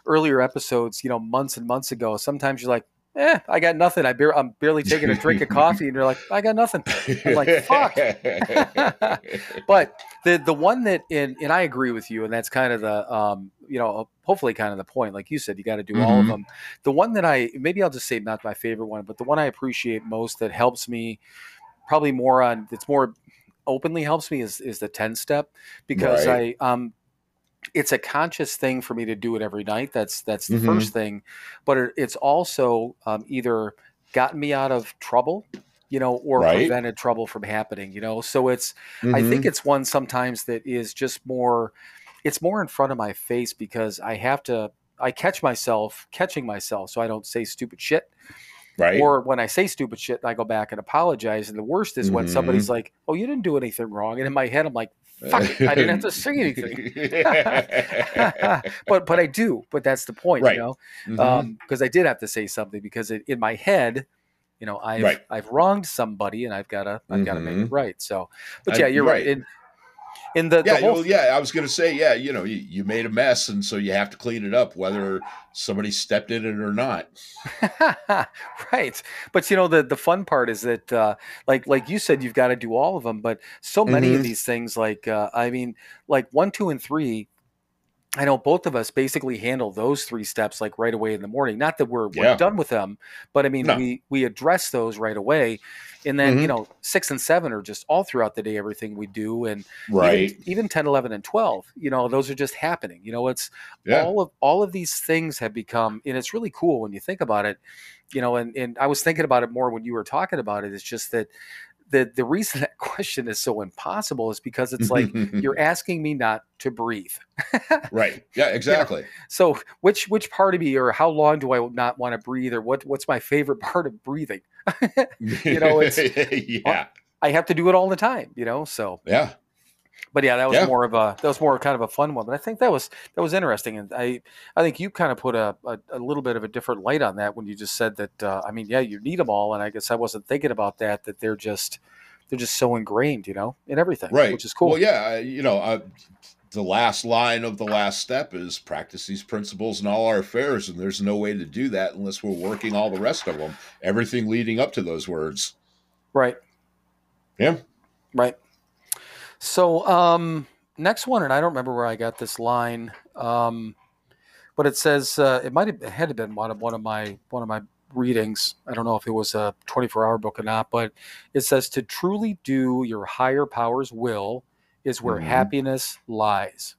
earlier episodes, you know, months and months ago. Sometimes you're like. Eh, I got nothing. I bar- I'm barely taking a drink of coffee, and you're like, I got nothing. I'm like, fuck. But the the one that and and I agree with you, and that's kind of the um you know hopefully kind of the point. Like you said, you got to do all of Mhm. them. The one that I maybe I'll just say not my favorite one, but the one I appreciate most that helps me probably more on it's more openly helps me is is the ten step because Right. I um it's a conscious thing for me to do it every night. That's that's the Mhm. first thing, but it's also um, either gotten me out of trouble, you know, or Right. prevented trouble from happening. You know, so it's I Mhm. think it's one sometimes that is just more it's more in front of my face because I have to I catch myself catching myself so I don't say stupid shit. right. Or when I say stupid shit, I go back and apologize. And the worst is when Mhm. somebody's like, "Oh, you didn't do anything wrong," and in my head, I'm like, "Fuck, I didn't have to say anything." but but I do. But that's the point, Right. you know, because I did have to say something because it, in my head, you know, I've Right. I've wronged somebody and I've got to I've got to make it Mhm. right. So, but yeah, you're right. right. In, in the, yeah, the whole well, yeah. I was going to say, yeah. You know, you, you made a mess, and so you have to clean it up, whether somebody stepped in it or not. right but you know the the fun part is that uh like like you said you've got to do all of them but so many of Mhm. these things like uh i mean like one two and three I know both of us basically handle those three steps like right away in the morning. Not that we're, we're done with them, but I mean No. we we address those right away, and then you Mhm. know six and seven are just all throughout the day everything we do, and Right. even, even 10, 11, and twelve. You know those are just happening. You know it's Yeah. all of all of these things have become and it's really cool when you think about it you know and, and i was thinking about it more when you were talking about it it's just that the the reason that question is so impossible is because it's like you're asking me not to breathe right. Yeah. Exactly. so which which part of me or how long do i not want to breathe or what what's my favorite part of breathing You know, it's- yeah. i have to do it all the time you know so Yeah. But yeah, that was Yeah. more of a that was more kind of a fun one. But I think that was that was interesting, and I I think you kind of put a, a, a little bit of a different light on that when you just said that. Uh, I mean, yeah, you need them all, and I guess I wasn't thinking about that. That they're just they're just so ingrained, you know, in everything, Right. Which is cool. Well, yeah. I- You know, I, the last line of the last step is practice these principles in all our affairs, and there's no way to do that unless we're working all the rest of them. Everything leading up to those words. Right. Yeah. Right. So um, next one, and I don't remember where I got this line, um, but it says uh, it might have it had to been one of one of my one of my readings. I don't know if it was a 24 hour book or not, but it says to truly do your higher power's will is where Mhm. happiness lies.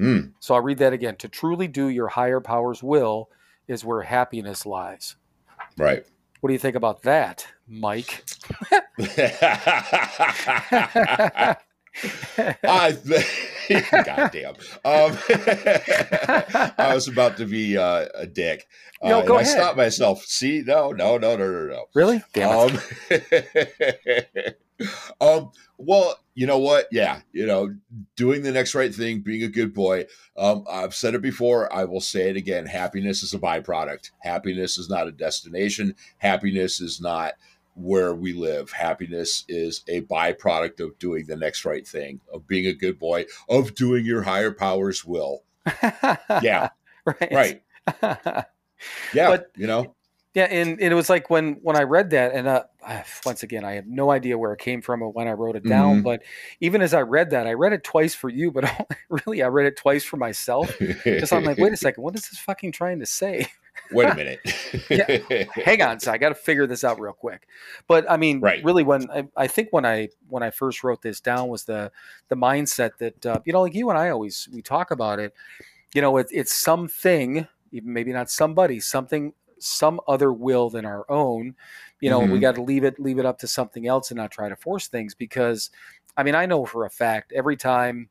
Mm. So I'll read that again. To truly do your higher power's will is where happiness lies. Right. What do you think about that, Mike? I, goddamn. Um, I was about to be uh, a dick. Uh, No, go I ahead. stopped myself. See, no, no, no, no, no, no. really? Damn it. Um, um, well, you know what? Yeah, you know, doing the next right thing, being a good boy. Um, I've said it before. I will say it again. Happiness is a byproduct. Happiness is not a destination. Happiness is not where we live. Happiness is a byproduct of doing the next right thing, of being a good boy, of doing your higher powers will. Yeah. right. Right. Yeah. But- you know. Yeah, and, and it was like when when I read that, and uh, once again, I have no idea where it came from or when I wrote it down. Mhm. But even as I read that, I read it twice for you, but really, I read it twice for myself because I'm like, wait a second, what is this fucking trying to say? Wait a minute. Hang on, so I got to figure this out real quick. But I mean, Right. really, when I, I think when I when I first wrote this down was the the mindset that uh, you know, like you and I always we talk about it. You know, it, it's something, even maybe not somebody, something, some other will than our own. You know, we Mhm. got to leave it leave it up to something else and not try to force things because I mean, I know for a fact every time,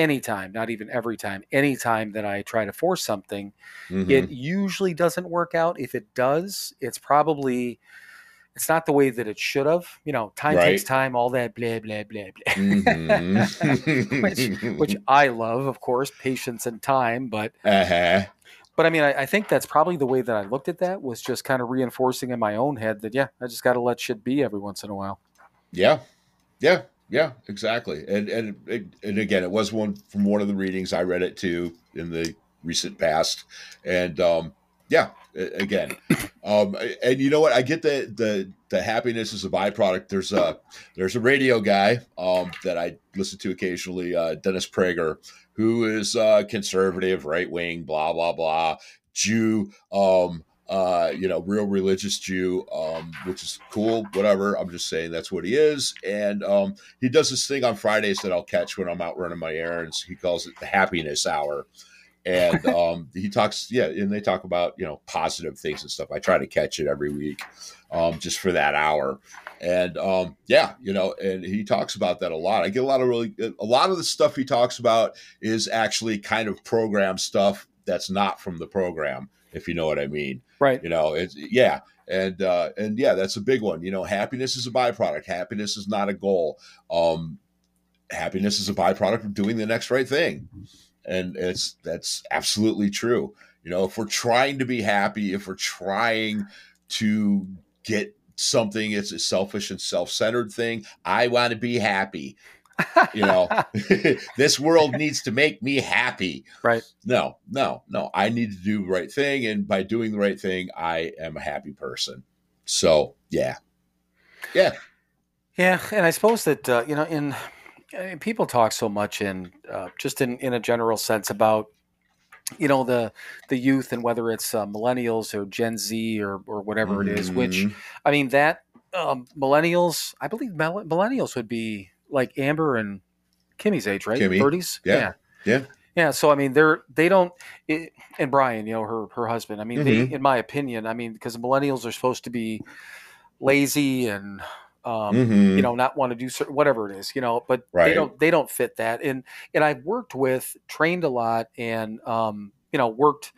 anytime, not even every time, anytime that I try to force something, Mhm. it usually doesn't work out. If it does, it's probably it's not the way that it should have. You know, time takes time, all that blah blah blah blah. Mhm. which which I love, of course, patience and time, but uh-huh. but I mean, I, I think that's probably the way that I looked at that was just kind of reinforcing in my own head that yeah, I just got to let shit be every once in a while. Yeah, yeah, yeah, exactly. And and and again, it was one from one of the readings I read it too in the recent past, and um, yeah, again, um, and you know what? I get the the the happiness is a byproduct. There's a there's a radio guy um, that I listen to occasionally, uh, Dennis Prager, who is uh, conservative, right wing, blah blah blah, Jew. Um, uh, you know, real religious Jew, um, which is cool, whatever. I'm just saying that's what he is. And um, he does this thing on Fridays that I'll catch when I'm out running my errands. He calls it the happiness hour. And um, he talks, yeah, and they talk about, you know, positive things and stuff. I try to catch it every week um, just for that hour. And um, yeah, you know, and he talks about that a lot. I get a lot of really, a lot of the stuff he talks about is actually kind of program stuff that's not from the program, if you know what I mean. Right. you know it's yeah and uh and yeah that's a big one. You know happiness is a byproduct. Happiness is not a goal. Um happiness is a byproduct of doing the next right thing. And it's that's absolutely true. You know if we're trying to be happy if we're trying to get something it's a selfish and self-centered thing i want to be happy you know this world needs to make me happy Right. no no no i need to do the right thing and by doing the right thing i am a happy person so yeah yeah Yeah, and I suppose that uh, you know, in I mean, people talk so much in uh, just in in a general sense about you know the the youth and whether it's uh, millennials or Gen Z or or whatever it is. Which Mhm. I mean, that um, millennials, I believe millennials would be like Amber and Kimmy's age, right? Kimmy, Thirties. yeah, yeah. Yeah, so I mean, they're they don't, it, and Brian, you know, her her husband. I mean, Mhm. they, in my opinion, I mean, because millennials are supposed to be lazy and um, Mhm. you know not want to do certain whatever it is you know but they don't they don't fit that and and i've worked with trained a lot and um you know worked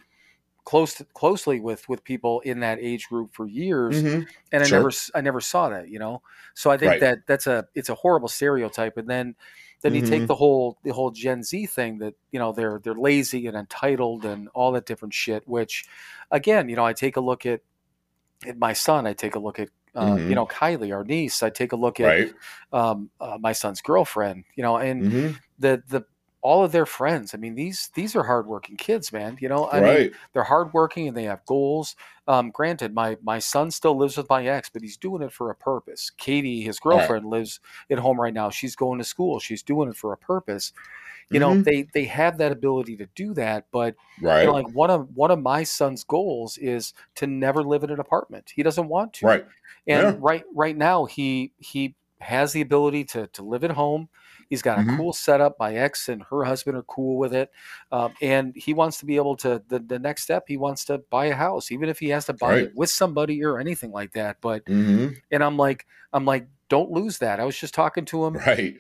close to, closely with with people in that age group for years Mhm. and i Sure. never i never saw that you know so i think Right. that that's a it's a horrible stereotype and then then you take Mhm. the whole the whole gen z thing that you know they're they're lazy and entitled and all that different shit which again you know i take a look at at my son i take a look at uh, Mhm. you know kylie our niece i take a look at right um, uh, my son's girlfriend, you know, and Mhm. the the all of their friends. I mean, these these are hardworking kids, man. You know, I mean, they're hardworking and they have goals. Um, granted, my my son still lives with my ex, but he's doing it for a purpose. Katie, his Right. girlfriend, lives at home right now. She's going to school. She's doing it for a purpose. You know, Mhm. they they have that ability to do that, but right you know, like one of one of my son's goals is to never live in an apartment. He doesn't want to right and Yeah. right right now he he has the ability to to live at home he's got a Mhm. cool setup my ex and her husband are cool with it um, and he wants to be able to the, the next step he wants to buy a house even if he has to buy Right. it with somebody or anything like that but Mhm. and i'm like i'm like don't lose that i was just talking to him right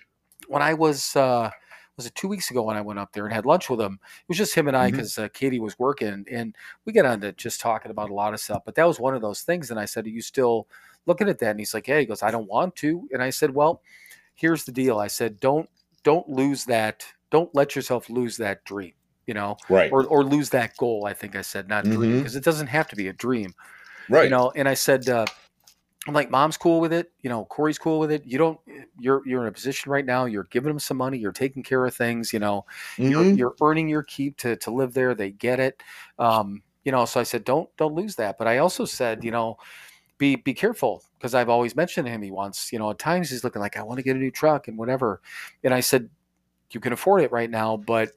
when I was uh was it two weeks ago when I went up there and had lunch with him. It was just him and I because uh, Katie was working, and we got on to just talking about a lot of stuff. But that was one of those things. And I said, "Are you still looking at that?" And he's like, "Yeah." He goes, "I don't want to." And I said, "Well, here's the deal." I said, "Don't don't lose that. Don't let yourself lose that dream." You know, right or, or lose that goal. I think I said not dream Mhm. because it doesn't have to be a dream right you know and i said uh, i'm like mom's cool with it you know corey's cool with it you don't you're you're in a position right now you're giving them some money you're taking care of things you know you're, Mhm. you're earning your keep to to live there they get it um you know so i said don't don't lose that but i also said you know be be careful because i've always mentioned to him he wants you know at times he's looking like i want to get a new truck and whatever and i said you can afford it right now but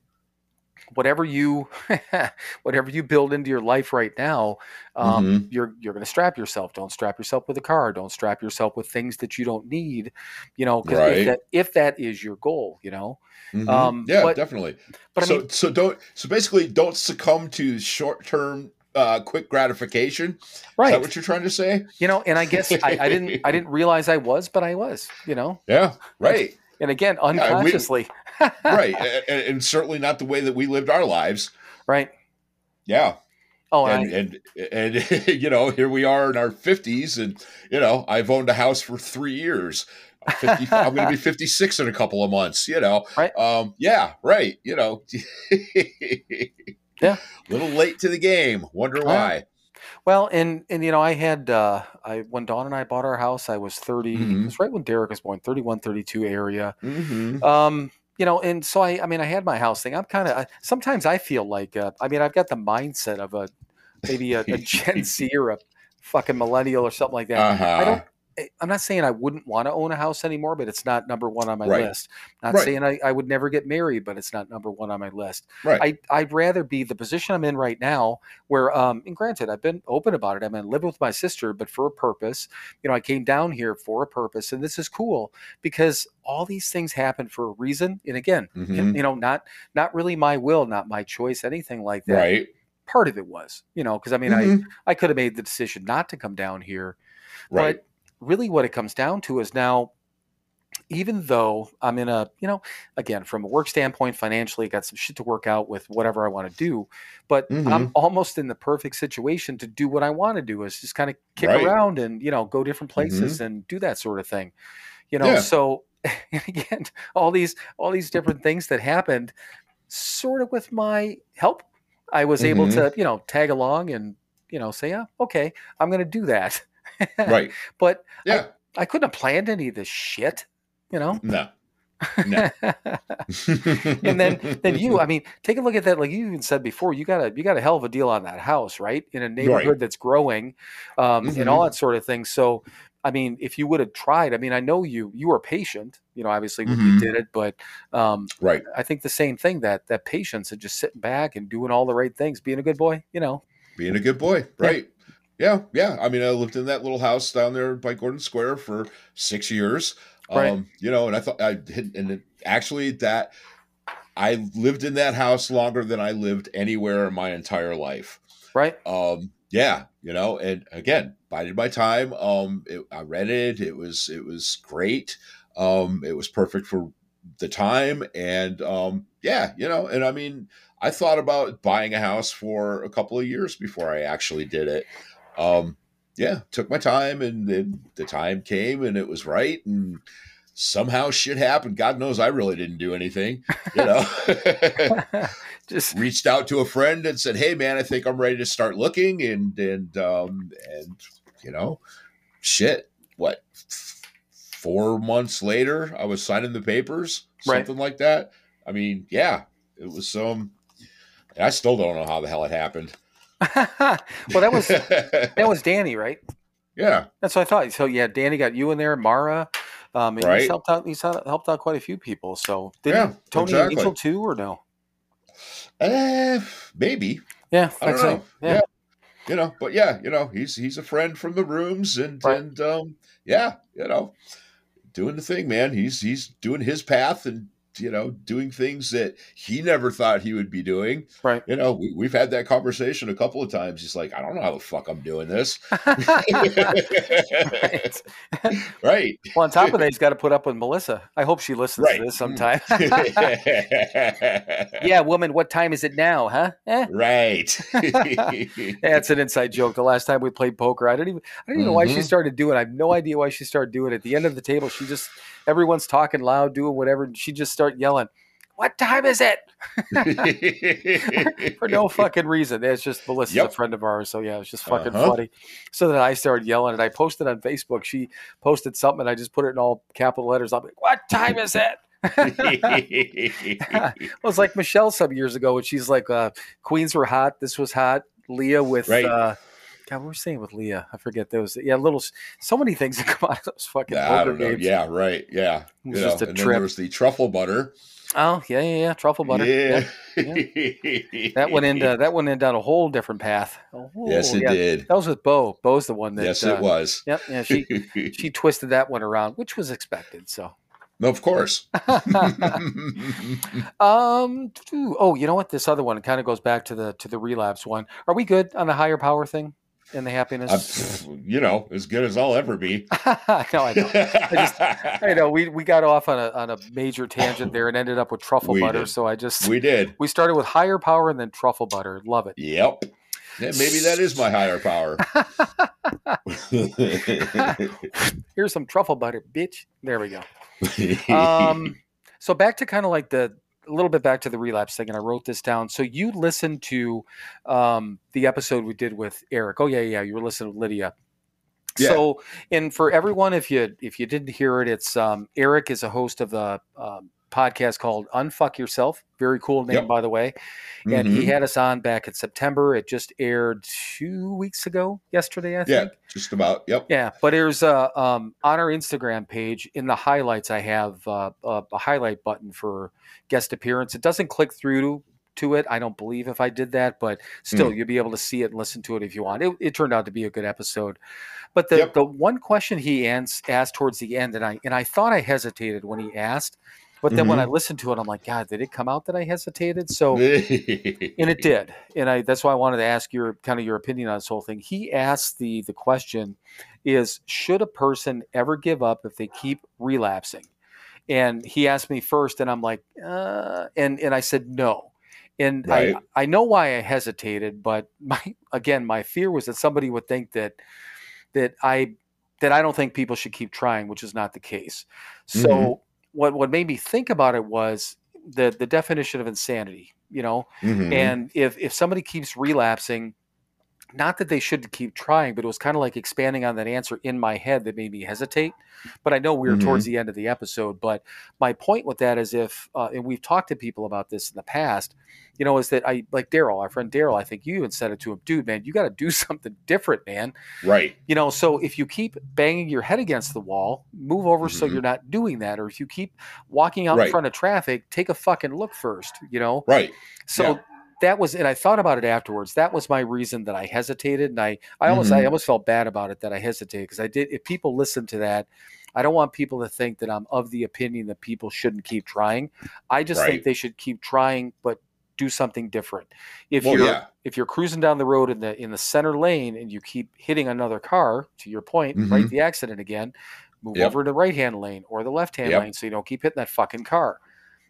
whatever you whatever you build into your life right now um, Mhm. you're you're going to strap yourself don't strap yourself with a car don't strap yourself with things that you don't need you know 'cause Right. if that if that is your goal you know Mhm. um, yeah but- definitely but i so mean so don't so basically don't succumb to short term uh quick gratification Right. is that what you're trying to say you know and i guess I, I didn't i didn't realize i was but i was you know yeah right And again, we- unconsciously. right, and, and certainly not the way that we lived our lives. right. Yeah, Oh, and, and, I, and and you know, here we are in our fifties, and you know, I've owned a house for three years. I'm 50, I'm going to be fifty six in a couple of months. You know, Right. Um, yeah, right. You know, Yeah. A little late to the game. Wonder why. well, and and you know, I had uh I when Dawn and I bought our house, I was 30. Mhm. It was right when Derek was born, 31, 32 area. Mm-hmm. Um, you know, and so I, I mean, I had my house thing. I'm kind of, sometimes I feel like, uh, I mean, I've got the mindset of a, maybe a, a Gen Z or a fucking millennial or something like that. Uh-huh. I don't, I'm not saying I wouldn't want to own a house anymore, but it's not number one on my Right. list. Not Right. saying I, I would never get married, but it's not number one on my list. Right. I, I'd rather be the position I'm in right now where, um, and granted, I've been open about it. I'm in living with my sister, but for a purpose. You know, I came down here for a purpose, and this is cool because all these things happen for a reason. And again, Mhm. you know, not not really my will, not my choice, anything like that. right. Part of it was, you know, because I mean, Mhm. I I could have made the decision not to come down here, right. but really, what it comes down to is now, even though I'm in a, you know, again, from a work standpoint, financially, I got some shit to work out with whatever I want to do, but Mm-hmm. I'm almost in the perfect situation to do what I want to do is just kind of kick Right. around and, you know, go different places and do that sort of thing, you know, Yeah. so and again, all these, all these different things that happened sort of with my help. I was able Mhm. to, you know, tag along and, you know, say, yeah, okay, I'm going to do that. Right. But Yeah. I couldn't have planned any of this shit, you know. No. No. and then then you, I mean, take a look at that. Like you even said before, you got a you got a hell of a deal on that house, right? In a neighborhood that's growing, um, and all that sort of thing. So, I mean, if you would have tried, I mean, I know you you were patient, you know, obviously when you Mhm. did it, but um, right. I think the same thing that that patience and just sitting back and doing all the right things, being a good boy, you know. being a good boy right yeah yeah. I mean i lived in that little house down there by gordon square for six years. Right. um you know and i thought i had and it, actually that i lived in that house longer than i lived anywhere in my entire life. Right? um yeah you know and again bided my time. Um it, i rented. It was it was great. Um it was perfect for the time. And um yeah you know and i mean i thought about buying a house for a couple of years before i actually did it um yeah took my time and then the time came and it was right and somehow shit happened god knows i really didn't do anything you know just reached out to a friend and said, "Hey, man, I think I'm ready to start looking." And and um and you know, shit, what? Four months later, I was signing the papers, Right. something like that. I mean, yeah, it was um. I still don't know how the hell it happened. Well, that was that was Danny, right? yeah, That's what I thought. So yeah, Danny got you in there, Mara. Um, and he's helped out. He's helped out quite a few people. So did Yeah, Tony exactly. Angel too, or no? uh, maybe Yeah, I don't know. Yeah. Yeah. you know, but yeah, you know, he's he's a friend from the rooms, and Right. and um, yeah, you know, doing the thing, man. He's he's doing his path, and you know, doing things that he never thought he would be doing. Right. You know, we, we've had that conversation a couple of times. He's like, I don't know how the fuck I'm doing this. right. right. Well, on top of that, he's got to put up with Melissa. I hope she listens Right. to this sometime. yeah, woman, what time is it now, huh? Eh? Right. That's an inside joke. The last time we played poker, I didn't even I didn't even know why she Mhm. started doing. it. I have no idea why she started doing it. At the end of the table, she just everyone's talking loud, doing whatever, and she just start yelling, "What time is it?" For no fucking reason. It's just Melissa's a friend of ours, so yeah, it's just fucking Uh-huh. funny. So then I started yelling, and I posted on Facebook. She posted something, and I just put it in all capital letters. I'm like, "What time is it?" it was like Michelle some years ago when she's like, uh, "Queens were hot. This was hot." Leah with Right. uh, God, what were we saying with Leah? I forget those. Yeah, little so many things that come out of those fucking yeah, I don't know. games. Yeah, right. Yeah. It You was know, just a and then trip. there was the truffle butter. Oh yeah, yeah, yeah. Truffle butter. Yeah. That went into that went in down a whole different path. Whole- yes, it yeah. did. That was with Bo. Bo's the one that. Yes, uh, it was. Yep. Yeah. She she twisted that one around, which was expected. So. No, of course. um. Oh, you know what? This other one kind of goes back to the to the relapse one. Are we good on the higher power thing? And the happiness. I'm, you know, as good as I'll ever be. no, I know. just- I know we, we got off on a on a major tangent there and ended up with truffle We butter. did. So I just we did. we started with higher power and then truffle butter. Love it. Yep. Yeah, maybe that is my higher power. Here's some truffle butter, bitch. There we go. Um, so back to kind of like the a little bit back to the relapse thing, and I wrote this down. So you listened to um, the episode we did with Eric. Oh yeah, yeah, you were listening to Lydia. Yeah. So, and for everyone, if you if you didn't hear it, it's um, Eric is a host of the um, podcast called Unfuck Yourself. Very cool name, Yep. by the way. And he Mhm. had us on back in September. It just aired two weeks ago, yesterday, I yeah, think. just about. Yep. Yeah, but there's uh, um, on our Instagram page in the highlights. I have uh, a, a highlight button for guest appearance. It doesn't click through to, to it. I don't believe if I did that, but still, Hmm. you'll be able to see it and listen to it if you want. It, it turned out to be a good episode. But the, Yep. the one question he ans- asked towards the end, and I and I thought I hesitated when he asked, but then when Mm-hmm. I listened to it, I'm like, God, did it come out that I hesitated? So and it did and i that's why i wanted to ask your kind of your opinion on this whole thing he asked the the question is should a person ever give up if they keep relapsing and he asked me first and i'm like uh, and and i said no and Right. I, I know why I hesitated, but my again, my fear was that somebody would think that that I that I don't think people should keep trying, which is not the case. So Mhm. What what made me think about it was the the definition of insanity, you know, Mhm. and if if somebody keeps relapsing, not that they shouldn't keep trying, but it was kind of like expanding on that answer in my head that made me hesitate. But I know we were towards the end of the episode. But my point with that is if, uh, and we've talked to people about this in the past, you know, is that I like Daryl, our friend Daryl. I think you even said it to him, dude, man, you got to do something different, man. right. You know, so if you keep banging your head against the wall, move over so Mhm. you're not doing that. Or if you keep walking out in front of traffic, take a fucking look first, you know? Right. So Yeah. That was, and I thought about it afterwards. That was my reason that I hesitated, and I, I almost, I Mhm. almost felt bad about it that I hesitated because I did. If people listen to that, I don't want people to think that I'm of the opinion that people shouldn't keep trying. I just think they should keep trying, but do something different. If Well, you're yeah. if you're cruising down the road in the in the center lane and you keep hitting another car, to your point, right, Mhm. the accident again. Move Yep. over to the right hand lane or the left hand Yep. lane so you don't keep hitting that fucking car.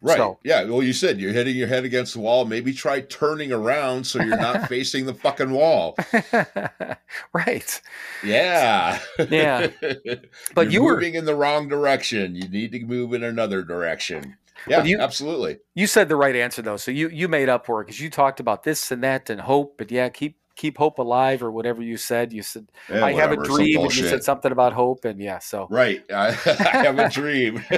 Right. So- yeah. Well, you said you're hitting your head against the wall. Maybe try turning around so you're not facing the fucking wall. right. Yeah. Yeah. But you were- moving in the wrong direction. You need to move in another direction. Yeah, you- absolutely. You said the right answer though, so you you made up for it because you talked about this and that and hope, but yeah, keep keep hope alive or whatever you said. You said Yeah, I have a dream, and you said something about hope, and yeah, so Right. I, I have a dream.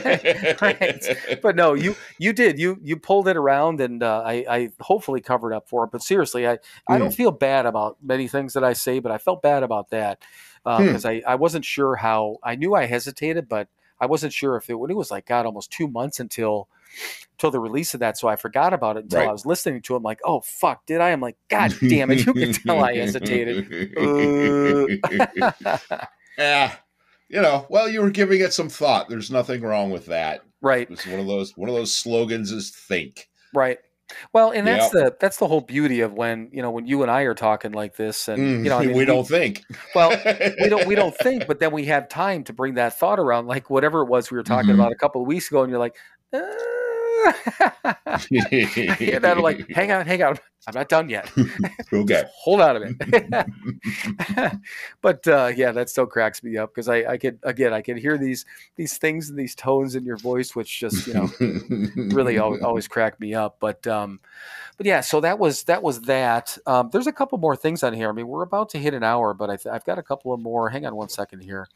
Right. but no, you you did you you pulled it around, and uh, I I hopefully covered up for it. But seriously, I I don't feel bad about many things that I say, but I felt bad about that Hmm. because I I wasn't sure how I knew I hesitated, but I wasn't sure if it when it was like God almost two months until till the release of that, so I forgot about it until Right. I was listening to it. I'm like, oh fuck, did I? I'm like, God damn it, you can tell I hesitated. Uh. yeah. You know, well, you were giving it some thought. There's nothing wrong with that. right. It's one of those one of those slogans is think. Right. Well, and that's the that's the whole beauty of when you know when you and I are talking like this, and Mm, you know, I mean, we don't think. Well, we don't we don't think, but then we have time to bring that thought around, like whatever it was we were talking Mhm. about a couple of weeks ago, and you're like, uh... and I'm like, hang on, hang on, I'm not done yet. okay. Hold on a minute. but uh, yeah, that still cracks me up because I, I could again I can hear these these things and these tones in your voice, which just you know really always, always crack me up. But um, but yeah, so that was that was that. Um, there's a couple more things on here. I mean, we're about to hit an hour, but I th- I've got a couple of more. Hang on one second here.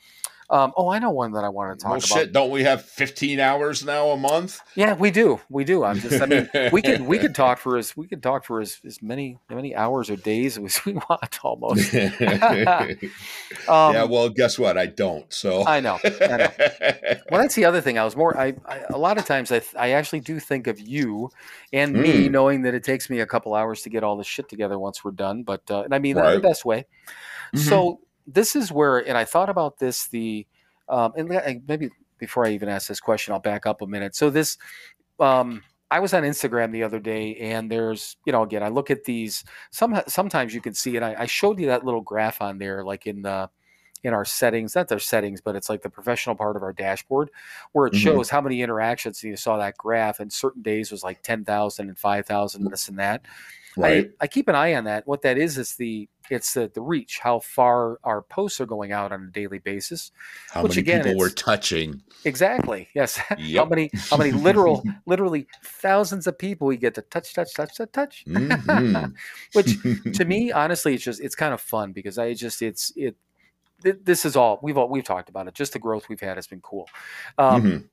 Um, oh, I know one that I want to talk Well, about. shit, don't we have 15 hours now a month? Yeah, we do. We do. I'm just. I mean, we could we could talk for as we could talk for as, as many many hours or days as we want almost. yeah, Um, well, guess what? I don't. So I know. I know. Well, that's the other thing. I was more. I, I a lot of times I th- I actually do think of you and me, Mm. knowing that it takes me a couple hours to get all this shit together once we're done. But uh, and I mean Right. the best way. Mhm. So this is where, and I thought about this. The um, and maybe before I even ask this question, I'll back up a minute. So this, um, I was on Instagram the other day, and there's, you know, again, I look at these. Some sometimes you can see it. I, I showed you that little graph on there, like in the in our settings, not their settings, but it's like the professional part of our dashboard where it Mhm. shows how many interactions. And you saw that graph, and certain days was like 10,000 and 5,000, this and that. Right. I, I keep an eye on that. What that is is the it's the the reach, how far our posts are going out on a daily basis. How which many again, people were touching? Exactly. Yes. how many how many literal literally thousands of people we get to touch touch touch touch touch. Mhm. Which to me, honestly, it's just it's kind of fun because I just it's it. This is all we've all we've talked about it. Just the growth we've had has been cool. Um, Mhm.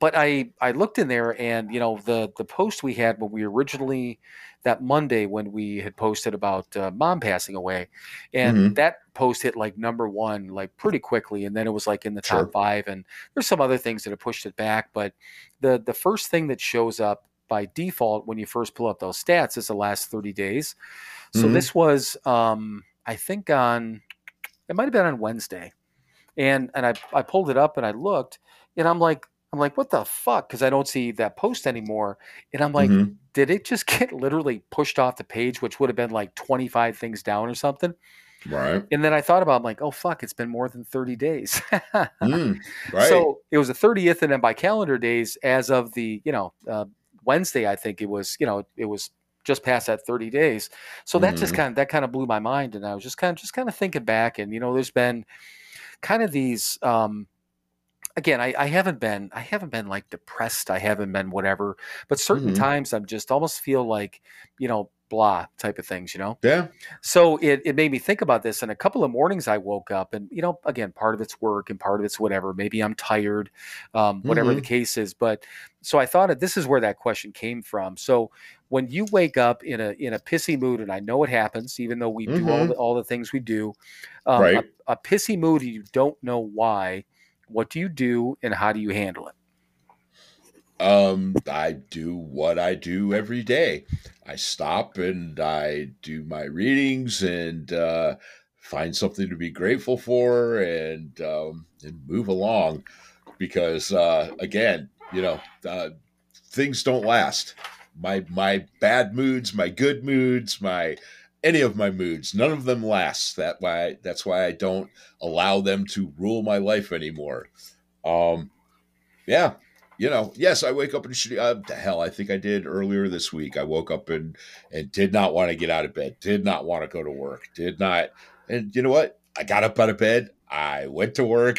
But I I looked in there and you know the the post we had when we originally that Monday when we had posted about uh, mom passing away, and Mhm. that post hit like number one like pretty quickly, and then it was like in the top Sure. five, and there's some other things that have pushed it back, but the the first thing that shows up by default when you first pull up those stats is the last 30 days. So Mhm. this was um I think on it might have been on Wednesday. And and I I pulled it up and I looked and I'm like I'm like what the fuck cuz I don't see that post anymore. And I'm like Mhm. did it just get literally pushed off the page which would have been like 25 things down or something? right. And then I thought about I'm like oh fuck it's been more than 30 days. Mm, right. So it was the 30th, and then by calendar days, as of the you know uh, Wednesday, I think it was you know it was just past that 30 days. So that just Mhm. kind of that kind of blew my mind, and I was just kind of just kind of thinking back, and you know, there's been kind of these. um Again, I, I haven't been I haven't been like depressed. I haven't been whatever, but certain Mhm. times I'm just almost feel like you know blah type of things. You know, yeah. so it, it made me think about this and a couple of mornings i woke up and you know again part of it's work and part of it's whatever maybe i'm tired um, whatever the case is but so i thought this is where that question came from so when you wake up in a in a pissy mood and i know it happens even though we do all Mhm. the, all the things we do um, Right. a, a pissy mood and you don't know why what do you do and how do you handle it Um, I do what I do every day. I stop and I do my readings and uh, find something to be grateful for and um, and move along because uh, again, you know, uh, things don't last. My my bad moods, my good moods, my any of my moods, none of them last. That why that's why I don't allow them to rule my life anymore. Um, yeah, you know, yes, I wake up and shitty. Uh, the hell, I think I did earlier this week. I woke up and and did not want to get out of bed. Did not want to go to work. Did not. And you know what? I got up out of bed. I went to work.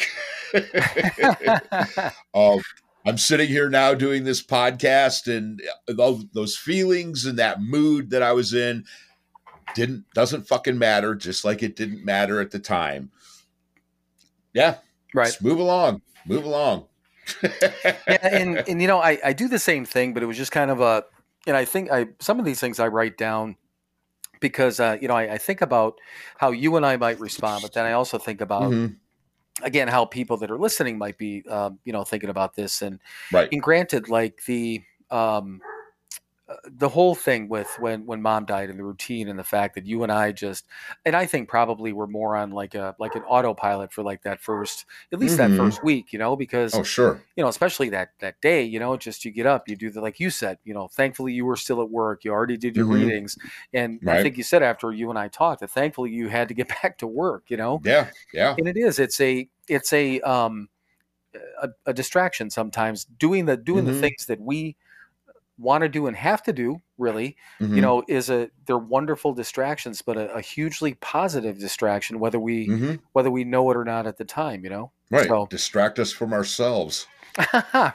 um, I'm sitting here now doing this podcast, and those, those feelings and that mood that I was in didn't doesn't fucking matter. Just like it didn't matter at the time. Yeah, right just move along. Move along. yeah, and and you know, I I do the same thing, but it was just kind of a, and I think I some of these things I write down because uh, you know I, I think about how you and I might respond, but then I also think about Mhm. again how people that are listening might be um, you know thinking about this, and Right. and granted, like the um, uh, the whole thing with when when mom died and the routine and the fact that you and I just and I think probably we're more on like a like an autopilot for like that first at least Mhm. that first week, you know, because Oh, sure. you know, especially that that day, you know, just you get up, you do the like you said, you know, thankfully you were still at work, you already did your Mhm. readings, and I think you said after you and I talked that thankfully you had to get back to work, you know, Yeah. Yeah. and it is, it's a it's a um a, a distraction sometimes doing the doing the Mhm. things that we want to do and have to do really you Mhm. know is a they're wonderful distractions but a, a hugely positive distraction whether we Mhm. whether we know it or not at the time you know Right. So- Distract us from ourselves.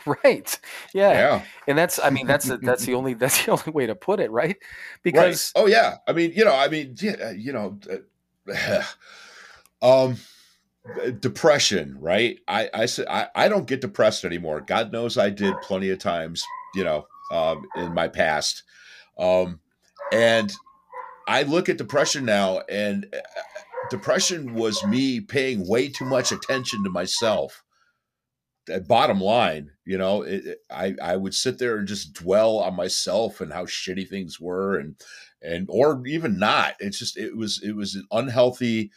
right yeah Yeah. and that's i mean that's that's the only that's the only way to put it right Right. because Oh yeah. I mean, you know, I mean, yeah, uh, you know, uh, um, depression, right? I I said I, I don't get depressed anymore. God knows I did plenty of times, you know, um, in my past. Um, and I look at depression now, and uh, depression was me paying way too much attention to myself. Bottom line, you know, it- I I would sit there and just dwell on myself and how shitty things were, and and or even not. It's just it was it was an unhealthy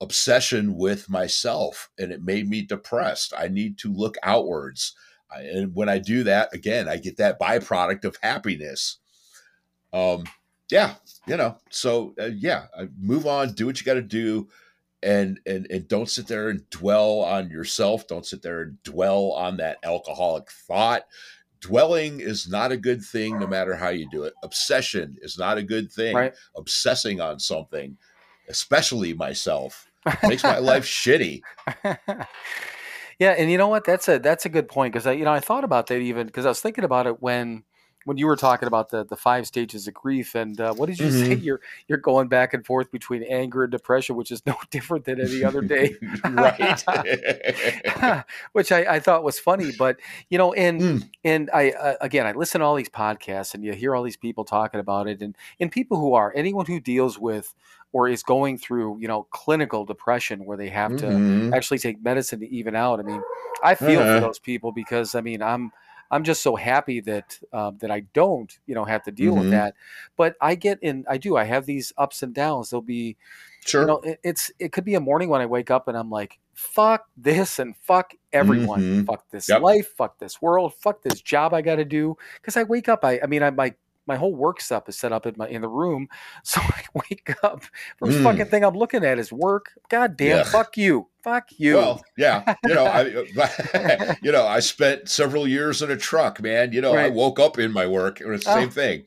obsession with myself, and it made me depressed. I need to look outwards. I, and when I do that, again, I get that byproduct of happiness. Um, yeah, you know. So uh, yeah, I move on, do what you got to do, and and and don't sit there and dwell on yourself. Don't sit there and dwell on that alcoholic thought. Dwelling is not a good thing, no matter how you do it. Obsession is not a good thing. Right. Obsessing on something, especially myself, makes my life shitty. yeah, and you know what? That's a that's a good point because I you know I thought about that even because I was thinking about it when when you were talking about the the five stages of grief and uh, what did you say Mhm. you're you're going back and forth between anger and depression which is no different than any other day right. which I, I thought was funny but you know and Mm. and i uh, again i listen to all these podcasts and you hear all these people talking about it and and people who are anyone who deals with or is going through you know clinical depression where they have to Mhm. actually take medicine to even out. I mean, I feel Uh-huh. for those people because I mean, I'm I'm just so happy that um, that I don't you know have to deal with Mhm. that. But I get in, I do. I have these ups and downs. There'll be Sure. you know, it, it's it could be a morning when I wake up and I'm like, fuck this and fuck everyone, Mhm. fuck this Yep. life, fuck this world, fuck this job I got to do. Because I wake up, I I mean, I my my whole work stuff is set up in my in the room, so I wake up. First Mm. fucking thing I'm looking at is work. God damn, Yeah. fuck you, fuck you. Well, yeah, you know, I, you know, I spent several years in a truck, man. You know, I woke up in my work, and it's the Oh. same thing,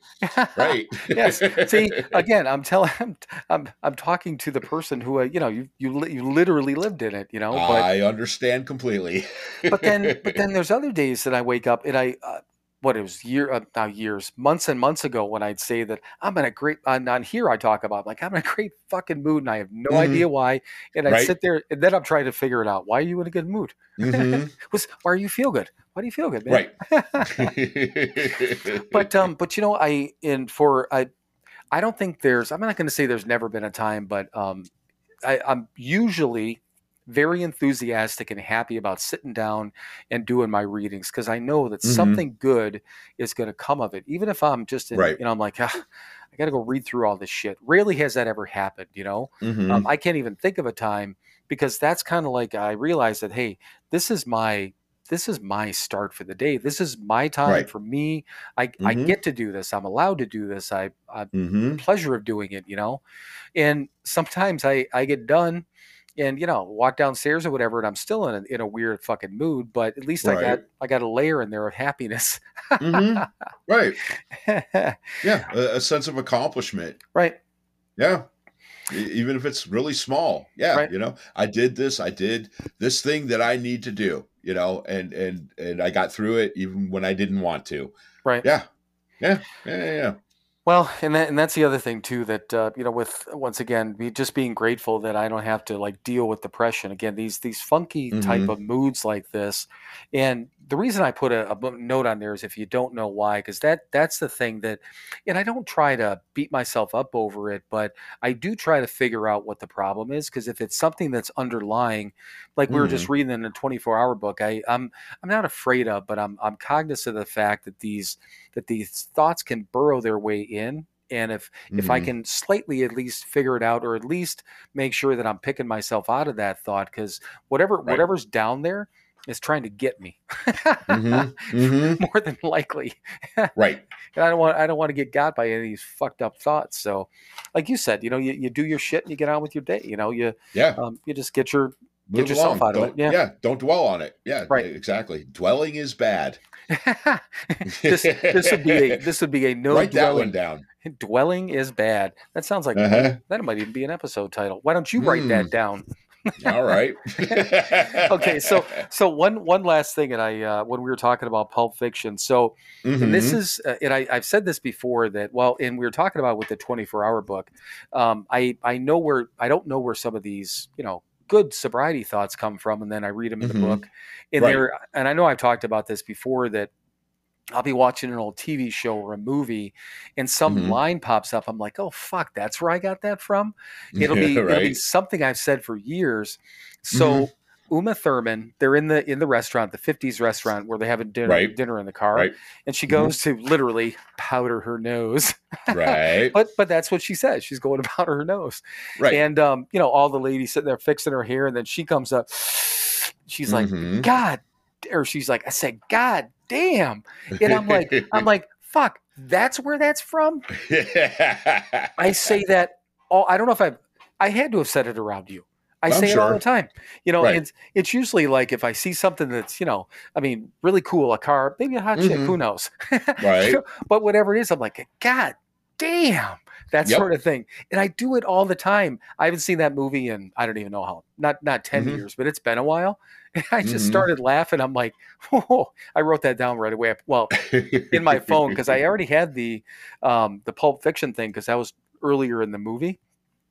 right? yes. See, again, I'm telling, I'm, I'm, I'm talking to the person who, uh, you know, you, you, you literally lived in it, you know. But, I understand completely. but then, but then there's other days that I wake up and I, uh, what it was year, uh, not years, months and months ago when I'd say that I'm in a great, on, on here I talk about like I'm in a great fucking mood and I have no Mhm. idea why, and I'd Right. sit there and then I'm trying to figure it out. Why are you in a good mood? Mhm. Was why do you feel good? Why do you feel good, man? Right. but um but you know i in for i i don't think there's i'm not going to say there's never been a time but um I, i'm usually very enthusiastic and happy about sitting down and doing my readings because i know that Mhm. something good is going to come of it even if i'm just in, Right. you know i'm like ah, i gotta go read through all this shit rarely has that ever happened you know Mhm. um, I can't even think of a time because that's kind of like I realized that hey, this is my this is my start for the day. This is my time Right. for me. I I Mhm. get to do this. I'm allowed to do this. I I Mhm. pleasure of doing it. You know, and sometimes I I get done. And you know, walk downstairs or whatever, and I'm still in a, in a weird fucking mood. But at least I got I got a layer in there of happiness. Mhm. Right. Yeah. A, a sense of accomplishment. right, Yeah. Even if it's really small. Yeah. Right. You know, I did this, I did this thing that I need to do, you know, and and and I got through it even when I didn't want to. right. Yeah. Yeah. Yeah. Yeah. Well, and that, and that's the other thing too that uh, you know with once again be just being grateful that I don't have to like deal with depression again these these funky type Mhm. of moods like this, and the reason I put a, a note on there is if you don't know why because that that's the thing that, and I don't try to beat myself up over it, but I do try to figure out what the problem is because if it's something that's underlying, like we were just reading in a twenty four hour book, I I'm I'm not afraid of, but I'm I'm cognizant of the fact that these that these thoughts can burrow their way in and if if i Mhm. can slightly at least figure it out or at least make sure that i'm picking myself out of that thought because whatever Right. whatever's down there is trying to get me Mhm. Mhm. more than likely Right. and i don't want i don't want to get got by any of these fucked up thoughts so like you said you know you, you do your shit and you get on with your day you know you Yeah. um, you just get your Move yourself along. out of it, Don't- yeah. yeah. Don't dwell on it. Yeah. Right. Exactly. Dwelling is bad. this this would be a this would be a no Write that one dwelling down. dwelling is bad that sounds like Uh-huh. that might even be an episode title why don't you write that Hmm. down All right. okay so so one one last thing and i uh, when we were talking about pulp fiction so and this is uh, and I, i've said this before that well and we were talking about with the 24 hour book um, i i know where i don't know where some of these you know good sobriety thoughts come from and then i read them in Mhm. the book and Right. there and i know i've talked about this before that I'll be watching an old TV show or a movie, and some Mhm. line pops up. I'm like, "Oh fuck, that's where I got that from." It'll be it'll be something I've said for years. So Mm-hmm. Uma Thurman, they're in the in the restaurant, the '50s restaurant where they have a dinner Right. dinner in the car, Right. and she goes to literally powder her nose. Right. but but that's what she says. She's going to powder her nose, Right. and um, you know, all the ladies sitting there fixing her hair, and then she comes up. She's like, Mhm. God or she's like, I said, God damn. And I'm like, I'm like, fuck, that's where that's from. I say that all. I don't know if I've. I had to have said it around you. I I'm say it all the time. You know, Right. it's it's usually like if I see something that's you know, I mean, really cool, a car, maybe a hot chick, Mhm. who knows? Right. but whatever it is, I'm like, God damn, that Yep. sort of thing. And I do it all the time. I haven't seen that movie in I don't even know how not not 10 Mhm. years, but it's been a while. And I just Mhm. started laughing. I'm like, oh, I wrote that down right away. Well, in my phone because I already had the um, the Pulp Fiction thing because that was earlier in the movie.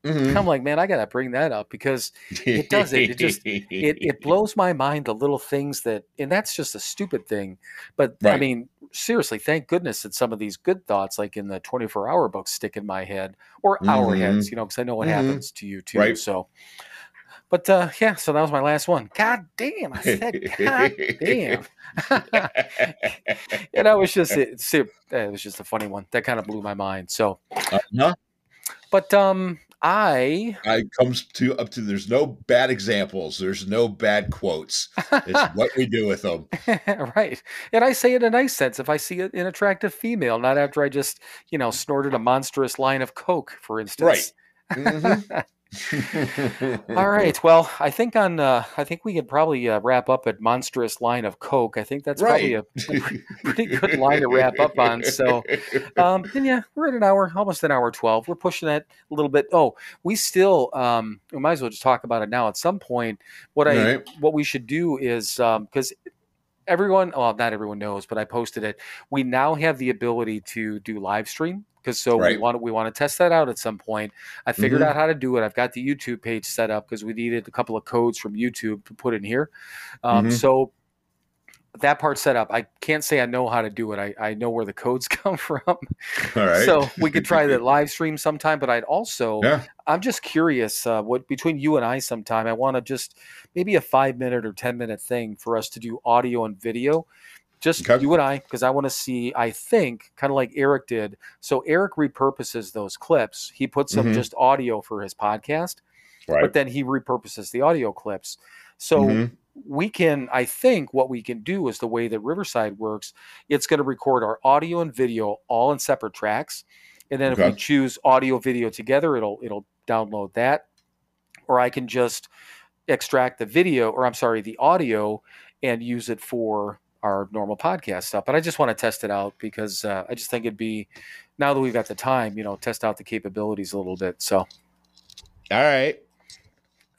Mhm. I'm like, man, I gotta bring that up because it does it. It just- it it blows my mind the little things that, and that's just a stupid thing. But I mean, seriously, thank goodness that some of these good thoughts, like in the 24 hour book, stick in my head or our heads, you know, because I know what Mhm. happens to you too. Right. So, but uh, yeah, so that was my last one. God damn, I said, God damn. and I was just, it, it was just a funny one that kind of blew my mind. So, Uh-huh. but um, I I comes to up to there's no bad examples. There's no bad quotes. It's what we do with them. right. And I say it in a nice sense if I see an attractive female, not after I just, you know, snorted a monstrous line of Coke, for instance. Mhm. All right. Well, I think on, uh, I think we could probably uh, wrap up at monstrous line of Coke. I think that's probably a pretty good line to wrap up on. So, um, and yeah, we're at an hour, almost an hour 12. We're pushing that a little bit. Oh, we still, um, we might as well just talk about it now. At some point, what I, right. what we should do is, um, because everyone, well, not everyone knows, but I posted it. We now have the ability to do live stream. Because so we want to we want to test that out at some point. I figured Mhm. out how to do it. I've got the YouTube page set up because we needed a couple of codes from YouTube to put in here. Um, Mhm. So that part set up. I can't say I know how to do it. I, I know where the codes come from. All right. So we could try the live stream sometime. But I'd also Yeah. I'm just curious uh, what between you and I sometime. I want to just maybe a five minute or ten minute thing for us to do audio and video. Just Okay. you and I, because I want to see. I think kind of like Eric did. So Eric repurposes those clips. He puts them Mhm. just audio for his podcast, Right. but then he repurposes the audio clips. So Mhm. We can i think what we can do is the way that riverside works it's going to record our audio and video all in separate tracks and then if we choose audio video together it'll it'll download that or i can just extract the video or i'm sorry the audio and use it for our normal podcast stuff but i just want to test it out because uh, i just think it'd be now that we've got the time you know test out the capabilities a little bit so All right.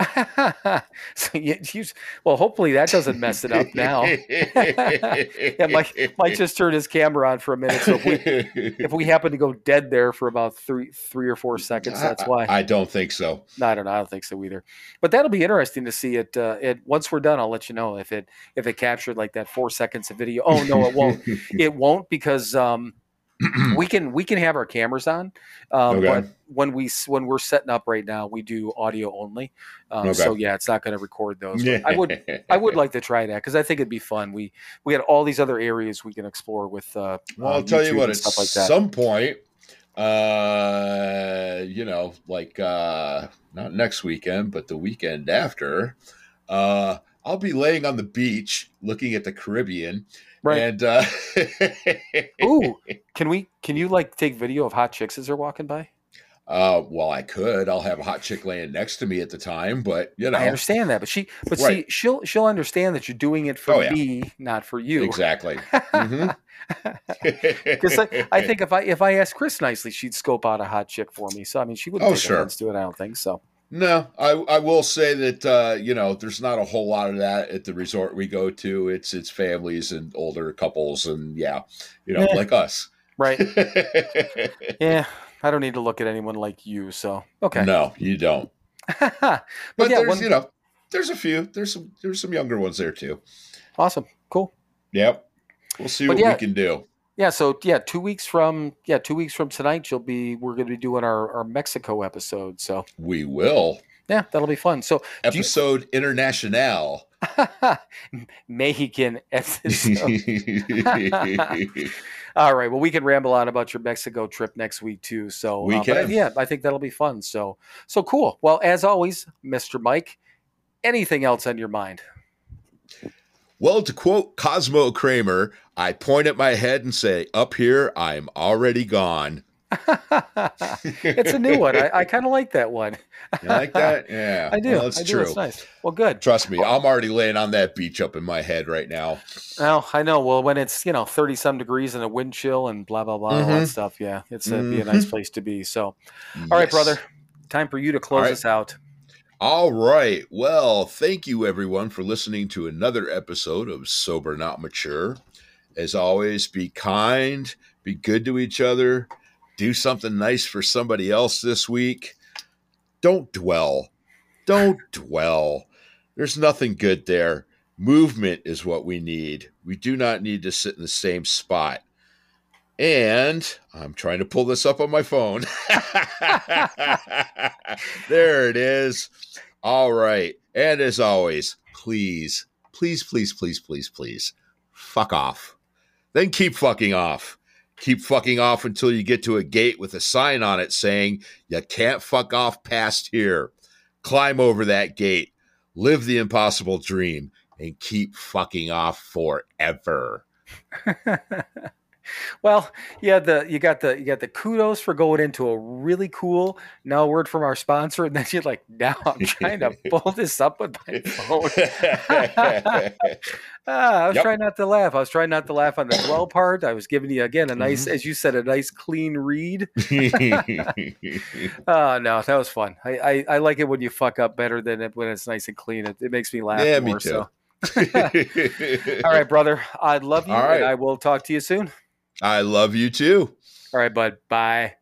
so you, you, well hopefully that doesn't mess it up now yeah, Mike, Mike just turned his camera on for a minute. So if we if we happen to go dead there for about three three or four seconds, that's why. I, I don't think so. no, I don't know. I don't think so either. But that'll be interesting to see it. Uh, it once we're done, I'll let you know if it if it captured like that four seconds of video. Oh no, it won't. it won't because um, we can we can have our cameras on, um, Okay. but when we when we're setting up right now, we do audio only. Um, Okay. So yeah, it's not going to record those. I would I would like to try that because I think it'd be fun. We we got all these other areas we can explore with. Uh, Well, I'll tell you what. At like some point, uh, you know, like uh, not next weekend, but the weekend after, uh, I'll be laying on the beach looking at the Caribbean, right? and uh, Ooh, can we? Can you like take video of hot chicks as they're walking by? uh, well, I could. I'll have a hot chick laying next to me at the time, but you know, I understand that, but she, but see, she'll she'll understand that you're doing it for Oh, yeah. me, not for you. exactly. Mhm. Because I, I think if I if I asked Chris nicely, she'd scope out a hot chick for me. So I mean, she wouldn't Oh, take sure. offense to it. I don't think so. No, I I will say that uh, you know there's not a whole lot of that at the resort we go to. It's it's families and older couples and yeah, you know Yeah. like us. Right? Yeah. I don't need to look at anyone like you. So okay. No, you don't. but, But yeah, there's one- you know there's a few. There's some there's some younger ones there too. awesome, cool. Yep. We'll see But what yeah. we can do. Yeah, so yeah, two weeks from yeah, two weeks from tonight, you'll be we're going to be doing our our Mexico episode. So We will. yeah, that'll be fun. So Do you- Episode International. Mexican episode. All right. Well, we can ramble on about your Mexico trip next week too. So We uh, but, can. yeah, I think that'll be fun. So so cool. Well, as always, Mr. Mike, anything else on your mind? Well, to quote Cosmo Kramer, I point at my head and say, Up here, I'm already gone. it's a new one. I, I kind of like that one. You like that? Yeah. I do. Well, that's I do. true. It's nice. Well, good. Trust me, I'm already laying on that beach up in my head right now. Well, I know. Well, when it's you know thirty some degrees and a wind chill and blah blah blah all that Mhm. stuff, yeah, it's uh, be a nice place to be. So, all right, Yes. brother, time for you to close right. us out. All right. Well, thank you everyone for listening to another episode of Sober Not Mature. As always, be kind, be good to each other, do something nice for somebody else this week. Don't dwell. Don't dwell. There's nothing good there. Movement is what we need. We do not need to sit in the same spot. And I'm trying to pull this up on my phone. there it is. All right. And as always, please, please, please, please, please, please, fuck off. Then keep fucking off. Keep fucking off until you get to a gate with a sign on it saying, you can't fuck off past here. Climb over that gate, live the impossible dream, and keep fucking off forever. well, yeah, the you got the you got the kudos for going into a really cool now word from our sponsor, and then you're like, now I'm trying to pull this up with my phone. ah, I was Yep. trying not to laugh. I was trying not to laugh on the dwell part. I was giving you again a nice, Mm-hmm. as you said, a nice clean read. Oh no, that was fun. I, I, I like it when you fuck up better than it when it's nice and clean. It, it makes me laugh Yeah, me more. too. So, all right, brother, I love you, All right. and I will talk to you soon. I love you too. All right, bud. Bye.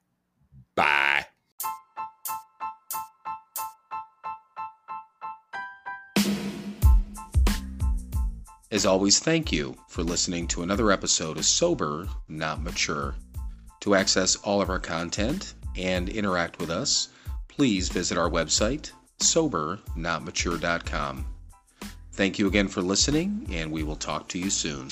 Bye. As always, thank you for listening to another episode of Sober, Not Mature. To access all of our content and interact with us, please visit our website, sobernotmature.com. Thank you again for listening, and we will talk to you soon.